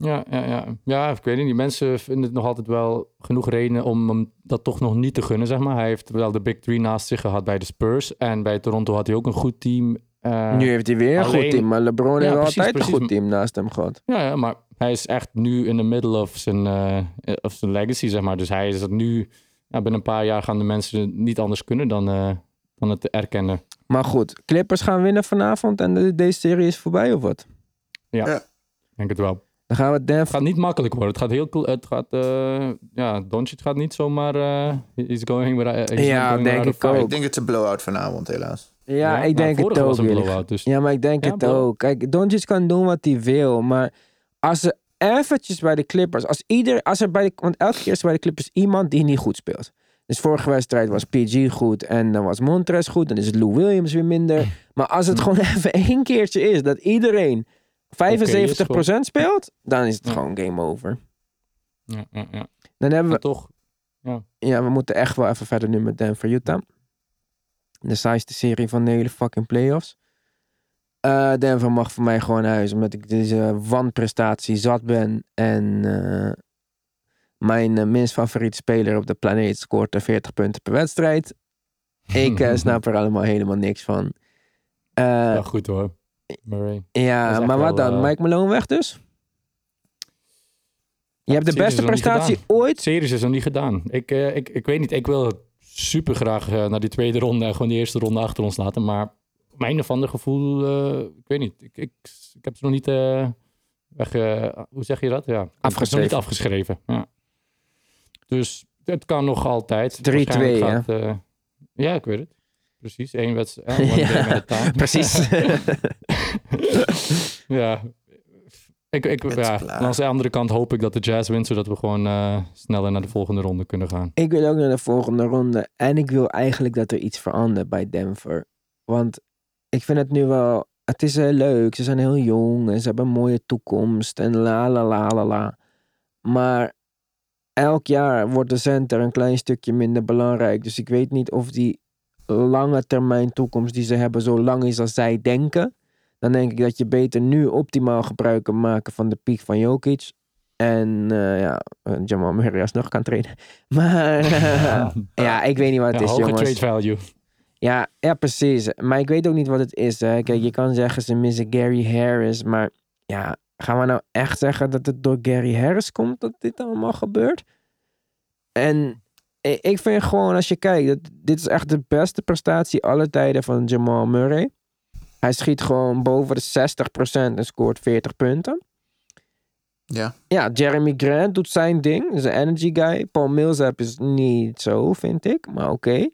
Ja, ja, ja. ja, ik weet niet. Mensen vinden het nog altijd wel genoeg redenen om hem dat toch nog niet te gunnen, zeg maar. Hij heeft wel de Big Three naast zich gehad bij de Spurs. En bij Toronto had hij ook een goed team. Eh, nu heeft hij weer een goed team, maar LeBron Ja, heeft precies, altijd precies. een goed team naast hem gehad. Ja, ja, maar hij is echt nu in the middle of zijn, eh, of zijn legacy, zeg maar. Dus hij is het nu... Ja, binnen een paar jaar gaan de mensen niet anders kunnen dan, eh, dan het erkennen. Maar goed, Clippers gaan winnen vanavond en de- deze serie is voorbij of wat? Ik denk het wel. Dan gaan we Het Denver... gaat niet makkelijk worden. Het gaat heel cool. Het gaat, eh ja, Doncic gaat niet zomaar. eh he's going without, he's Ja, going denk ik ook. Ik denk het is een blowout vanavond, helaas. Ja, ik nou, denk het ook. was een eerlijk blowout, dus. Ja, maar ik denk Ja, het ook. Kijk, Doncic kan doen wat hij wil, maar als ze eventjes bij de Clippers, als ieder, als er bij de, want elke keer is er bij de Clippers iemand die niet goed speelt. Dus vorige wedstrijd was PG goed en dan was Montres goed, dan is Lou Williams weer minder. Maar als het gewoon even één keertje is dat iedereen 75% speelt, dan is het Ja. gewoon game over. Ja, ja, ja. Dan hebben we toch. Ja, we moeten echt wel even verder nu met Denver Utah. De saaiste serie van de hele fucking playoffs. Eh Denver mag voor mij gewoon huis, omdat ik deze wanprestatie zat ben. En eh, mijn eh, minst favoriete speler op de planeet scoort er 40 punten per wedstrijd. Ik snap er allemaal helemaal niks van. Ja, goed hoor. Murray. ja, maar wat wel, dan? eh, Mike Malone weg dus? Je hebt de beste prestatie ooit Series is nog niet gedaan. Ik, eh, ik, ik weet niet. Ik wil super graag eh, naar die tweede ronde en gewoon die eerste ronde achter ons laten. Maar mijn of ander gevoel, ik weet niet. Ik, ik, ik heb ze nog niet weg. hoe zeg je dat? Ja, Afgeschreven. niet afgeschreven. Ja. Dus het kan nog altijd. 3-2, Waarschijnlijk hè? gaat, eh, ja, ik weet het. Precies, één wedstrijd. eh, Ja, precies. ja. Ik, ik, ja. aan de andere kant hoop ik dat de Jazz wint, zodat we gewoon eh, sneller naar de volgende ronde kunnen gaan. Ik wil ook naar de volgende ronde. En ik wil eigenlijk dat er iets verandert bij Denver. Want ik vind het nu wel. Het is heel leuk. Ze zijn heel jong en ze hebben een mooie toekomst. En la la la la la. Maar elk jaar wordt de center een klein stukje minder belangrijk. Dus ik weet niet of die lange termijn toekomst die ze hebben zo lang is als zij denken. Dan denk ik dat je beter nu optimaal gebruik kan maken van de piek van Jokic. En eh, ja, eh, Jamal Murray alsnog kan trainen. Maar ja, ik weet niet wat het Ja, is, jongens. trade value. Ja, ja, precies. Maar ik weet ook niet wat het is. Hè. Kijk, je kan zeggen ze missen Gary Harris. Maar ja, gaan we nou echt zeggen dat het door Gary Harris komt dat dit allemaal gebeurt? En ik vind gewoon, als je kijkt, dat dit is echt de beste prestatie alle tijden van Jamal Murray. Hij schiet gewoon boven de 60% en scoort 40 punten. Ja. Ja, Jeremy Grant doet zijn ding. Is een energy guy. Paul Millsap is niet zo, vind ik. Maar oké.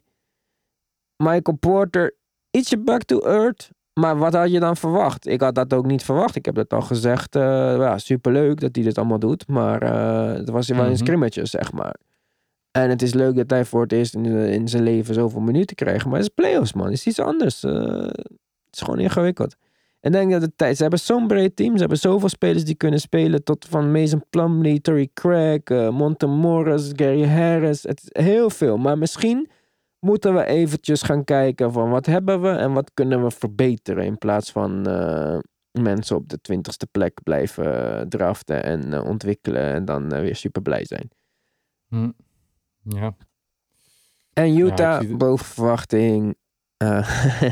Michael Porter, ietsje back to earth. Maar wat had je dan verwacht? Ik had dat ook niet verwacht. Ik heb dat al gezegd. eh ja, superleuk dat hij dit allemaal doet. Maar eh het was wel een scrimmage, zeg maar. En het is leuk dat hij voor het eerst in, zijn leven zoveel minuten krijgt. Maar het is playoffs, man. Het is iets anders. Eh, het is gewoon ingewikkeld. En denk dat het tijd... Ze hebben zo'n breed team. Ze hebben zoveel spelers die kunnen spelen. Tot van Mason Plumlee, Torrey Craig, Monte Morris, Gary Harris. Het is heel veel. Maar misschien moeten we eventjes gaan kijken van wat hebben we en wat kunnen we verbeteren. In plaats van eh, mensen op de twintigste plek blijven draften en ontwikkelen. En dan weer super blij zijn. Hm. Ja. En Utah, het. boven verwachting. Eh,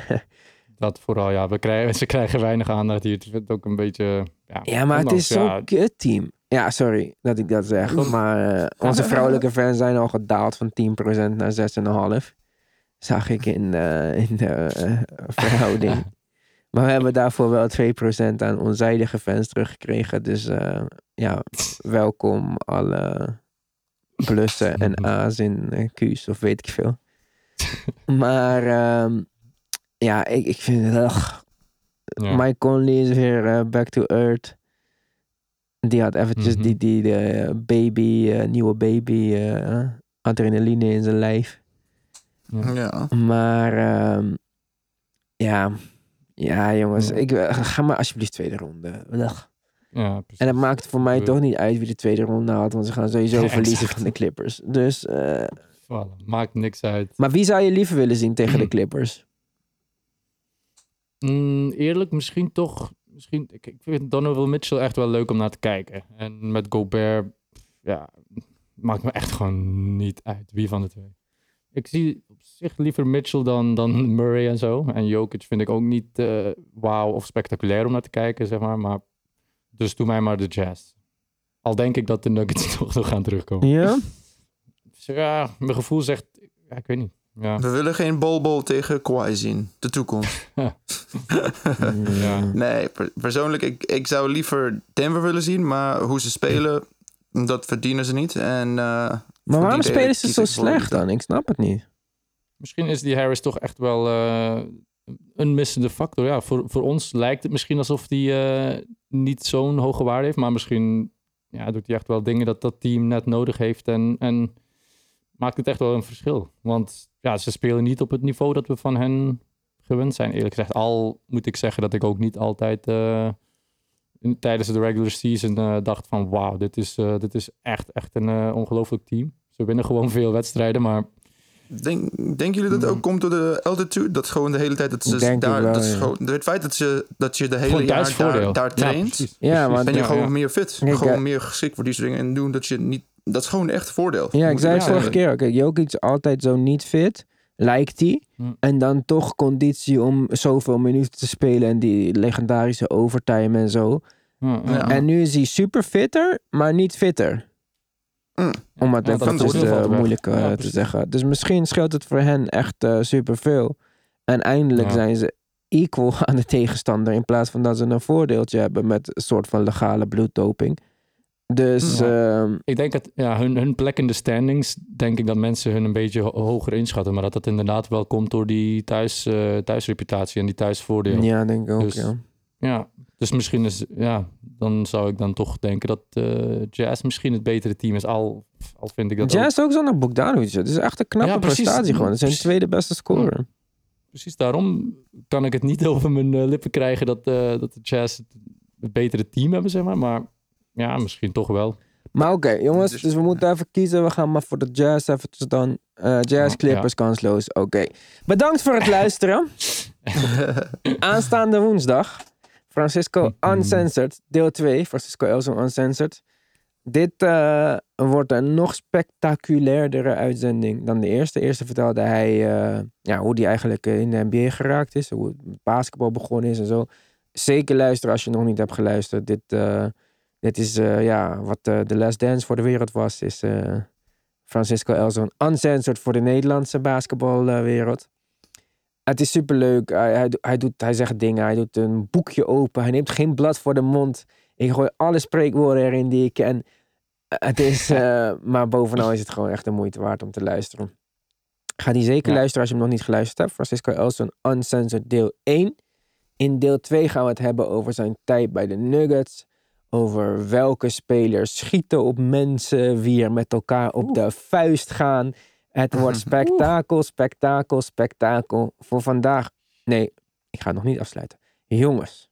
Dat vooral, ja. We krijgen, ze krijgen weinig aandacht hier. Het is ook een beetje ja, Ja, maar het is zo'n ja, kut team. Ja, sorry dat ik dat zeg. Maar eh, onze vrouwelijke fans zijn al gedaald van 10% naar 6,5%. Zag ik in, in de eh, verhouding. Maar we hebben daarvoor wel 2% aan onzijdige fans teruggekregen. Dus ja, welkom alle plussen en A's in eh, Q's of weet ik veel. Maar ehm, ja, ik, ik vind het... ugh. Ja. Mike Conley is weer eh, back to earth. Die had eventjes Mhm. die, die de baby, eh, nieuwe baby eh, adrenaline in zijn lijf. Ja. Maar ehm, ja, ja jongens, Ja. ik, ga maar alsjeblieft tweede ronde. Ugh. Ja. En het maakt voor mij toch niet uit wie de tweede ronde haalt, want ze gaan sowieso Ja, verliezen exact. van de Clippers. Dus, eh, Voilà, maakt niks uit. maar wie zou je liever willen zien tegen de Clippers? Mm, eerlijk, misschien toch. Misschien, ik, ik vind Donovan Mitchell echt wel leuk om naar te kijken. En met Gobert, ja, maakt me echt gewoon niet uit wie van de twee. Ik zie op zich liever Mitchell dan, dan Murray en zo. En Jokic vind ik ook niet eh wauw of spectaculair om naar te kijken, zeg maar. Maar dus doe mij maar de Jazz. Al denk ik dat de Nuggets toch nog gaan terugkomen. Ja? Ja, mijn gevoel zegt, ja, ik weet niet. Ja, We willen geen bol tegen Kawhi zien. De toekomst. ja. Nee, per- persoonlijk, ik, ik zou liever Denver willen zien. Maar hoe ze spelen, dat verdienen ze niet. En, eh, Maar waarom spelen ze zo slecht dan? Ik snap het niet. Misschien is die Harris toch echt wel eh, een missende factor. Ja, voor, voor ons lijkt het misschien alsof hij niet zo'n hoge waarde heeft. Maar misschien ja, doet hij echt wel dingen dat dat team net nodig heeft. En, en maakt het echt wel een verschil. Want ja, ze spelen niet op het niveau dat we van hen gewend zijn. Eerlijk gezegd, al moet ik zeggen dat ik ook niet altijd eh, tijdens de regular season eh, dacht van... Wauw, dit is, eh, dit is echt, echt een eh, ongelooflijk team. Ze winnen gewoon veel wedstrijden, maar... Denk, denken jullie dat het ook komt door de altitude? Dat gewoon de hele tijd dat ze denk daar. wel, dat is ja. gewoon, het feit dat, ze, dat je de hele Gewoon jaar daar, daar traint. Ja, want- ben je Ja, gewoon ja. meer fit. Gewoon meer geschikt voor die soort dingen. En doen dat je niet. Dat is gewoon echt voordeel. Ja, ik zei je het vorige keer ook. Kijk, Jokic is altijd zo niet fit. Lijkt hij. Hm. En dan toch conditie om zoveel minuten te spelen. En die legendarische overtime en zo. Ja. Ja. En nu is hij super fitter, maar niet fitter. Mm. Om het Ja, even dat eh, moeilijk eh, Ja, te zeggen. Dus misschien scheelt het voor hen echt eh super veel. En eindelijk Ja. zijn ze equal aan de tegenstander. In plaats van dat ze een voordeeltje hebben met een soort van legale bloeddoping. Dus Ja. ehm, Ik denk dat ja, hun, hun plek in de standings, denk ik dat mensen hun een beetje ho- hoger inschatten. Maar dat dat inderdaad wel komt door die thuis, eh, thuisreputatie en die thuisvoordeel. Ja. ja, denk ik ook. Dus- ja. Dus misschien is, ja, dan zou ik dan toch denken dat eh, Jazz misschien het betere team is. Al, al vind ik dat ook. Jazz ook zonder Bogdanovic. Het is echt een knappe Ja, precies. prestatie gewoon. Het is zijn Precies. tweede beste scorer. Precies daarom kan ik het niet over mijn eh, lippen krijgen dat, eh, dat de Jazz het, het betere team hebben, zeg maar. Maar ja, misschien toch wel. Maar oké, jongens. Dus- Dus we moeten even kiezen. We gaan maar voor de Jazz eventjes dan. Eh, jazz Ja, Clippers kansloos. Oké. Bedankt voor het luisteren. Aanstaande woensdag. Francisco Uncensored. Deel 2. Francisco Elson Uncensored. Dit eh, wordt een nog spectaculairdere uitzending dan de eerste. De eerste vertelde hij eh, ja, hoe hij eigenlijk in de NBA geraakt is. Hoe het basketbal begonnen is en zo. Zeker luisteren als je nog niet hebt geluisterd. Dit, eh, dit is ja, wat de Last Dance voor de wereld was. Is Francisco Elson Uncensored voor de Nederlandse basketbalwereld. Het is superleuk. Hij, hij, hij, doet, hij zegt dingen. Hij doet een boekje open. Hij neemt geen blad voor de mond. Ik gooi alle spreekwoorden erin die ik ken. Het is, eh, maar bovenal is het gewoon echt de moeite waard om te luisteren. Ga die zeker Ja. luisteren als je hem nog niet geluisterd hebt. Francisco Elson Uncensored deel 1. In deel 2 gaan we het hebben over zijn tijd bij de Nuggets. Over welke spelers schieten op mensen. Wie er met elkaar op de vuist gaan. Het wordt spektakel, spektakel, spektakel. Voor vandaag. Nee, ik ga het nog niet afsluiten. Jongens,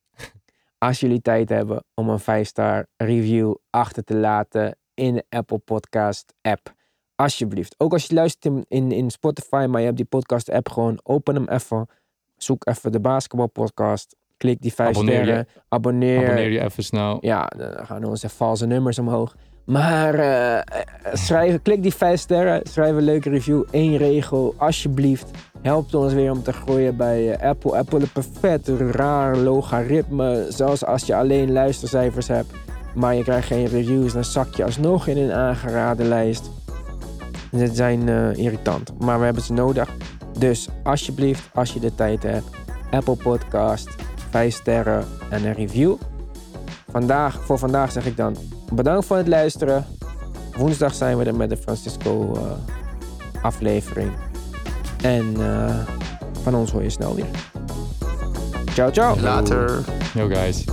als jullie tijd hebben om een 5-star review achter te laten in de Apple Podcast app. Alsjeblieft. Ook als je luistert in, in, in Spotify, maar je hebt die podcast app gewoon, open hem even. Zoek even de basketbal podcast. Klik die 5 Abonneer je. sterren. Abonneer. Abonneer je even snel. Ja, dan gaan onze valse nummers omhoog. Maar eh, schrijf, klik die vijf sterren, schrijf een leuke review. Eén regel, alsjeblieft. helpt ons weer om te groeien bij eh, Apple. Apple een vet raar logaritme. Zelfs als je alleen luistercijfers hebt, maar je krijgt geen reviews, dan zak je alsnog in een aangeraden lijst. Ze zijn eh, irritant, maar we hebben ze nodig. Dus alsjeblieft, als je de tijd hebt, Apple Podcast, 5 sterren en een review. Vandaag, voor vandaag zeg ik dan bedankt voor het luisteren. Woensdag zijn we er met de Francisco eh, aflevering. En eh, van ons hoor je snel weer. Ciao, ciao. Later. Yo guys.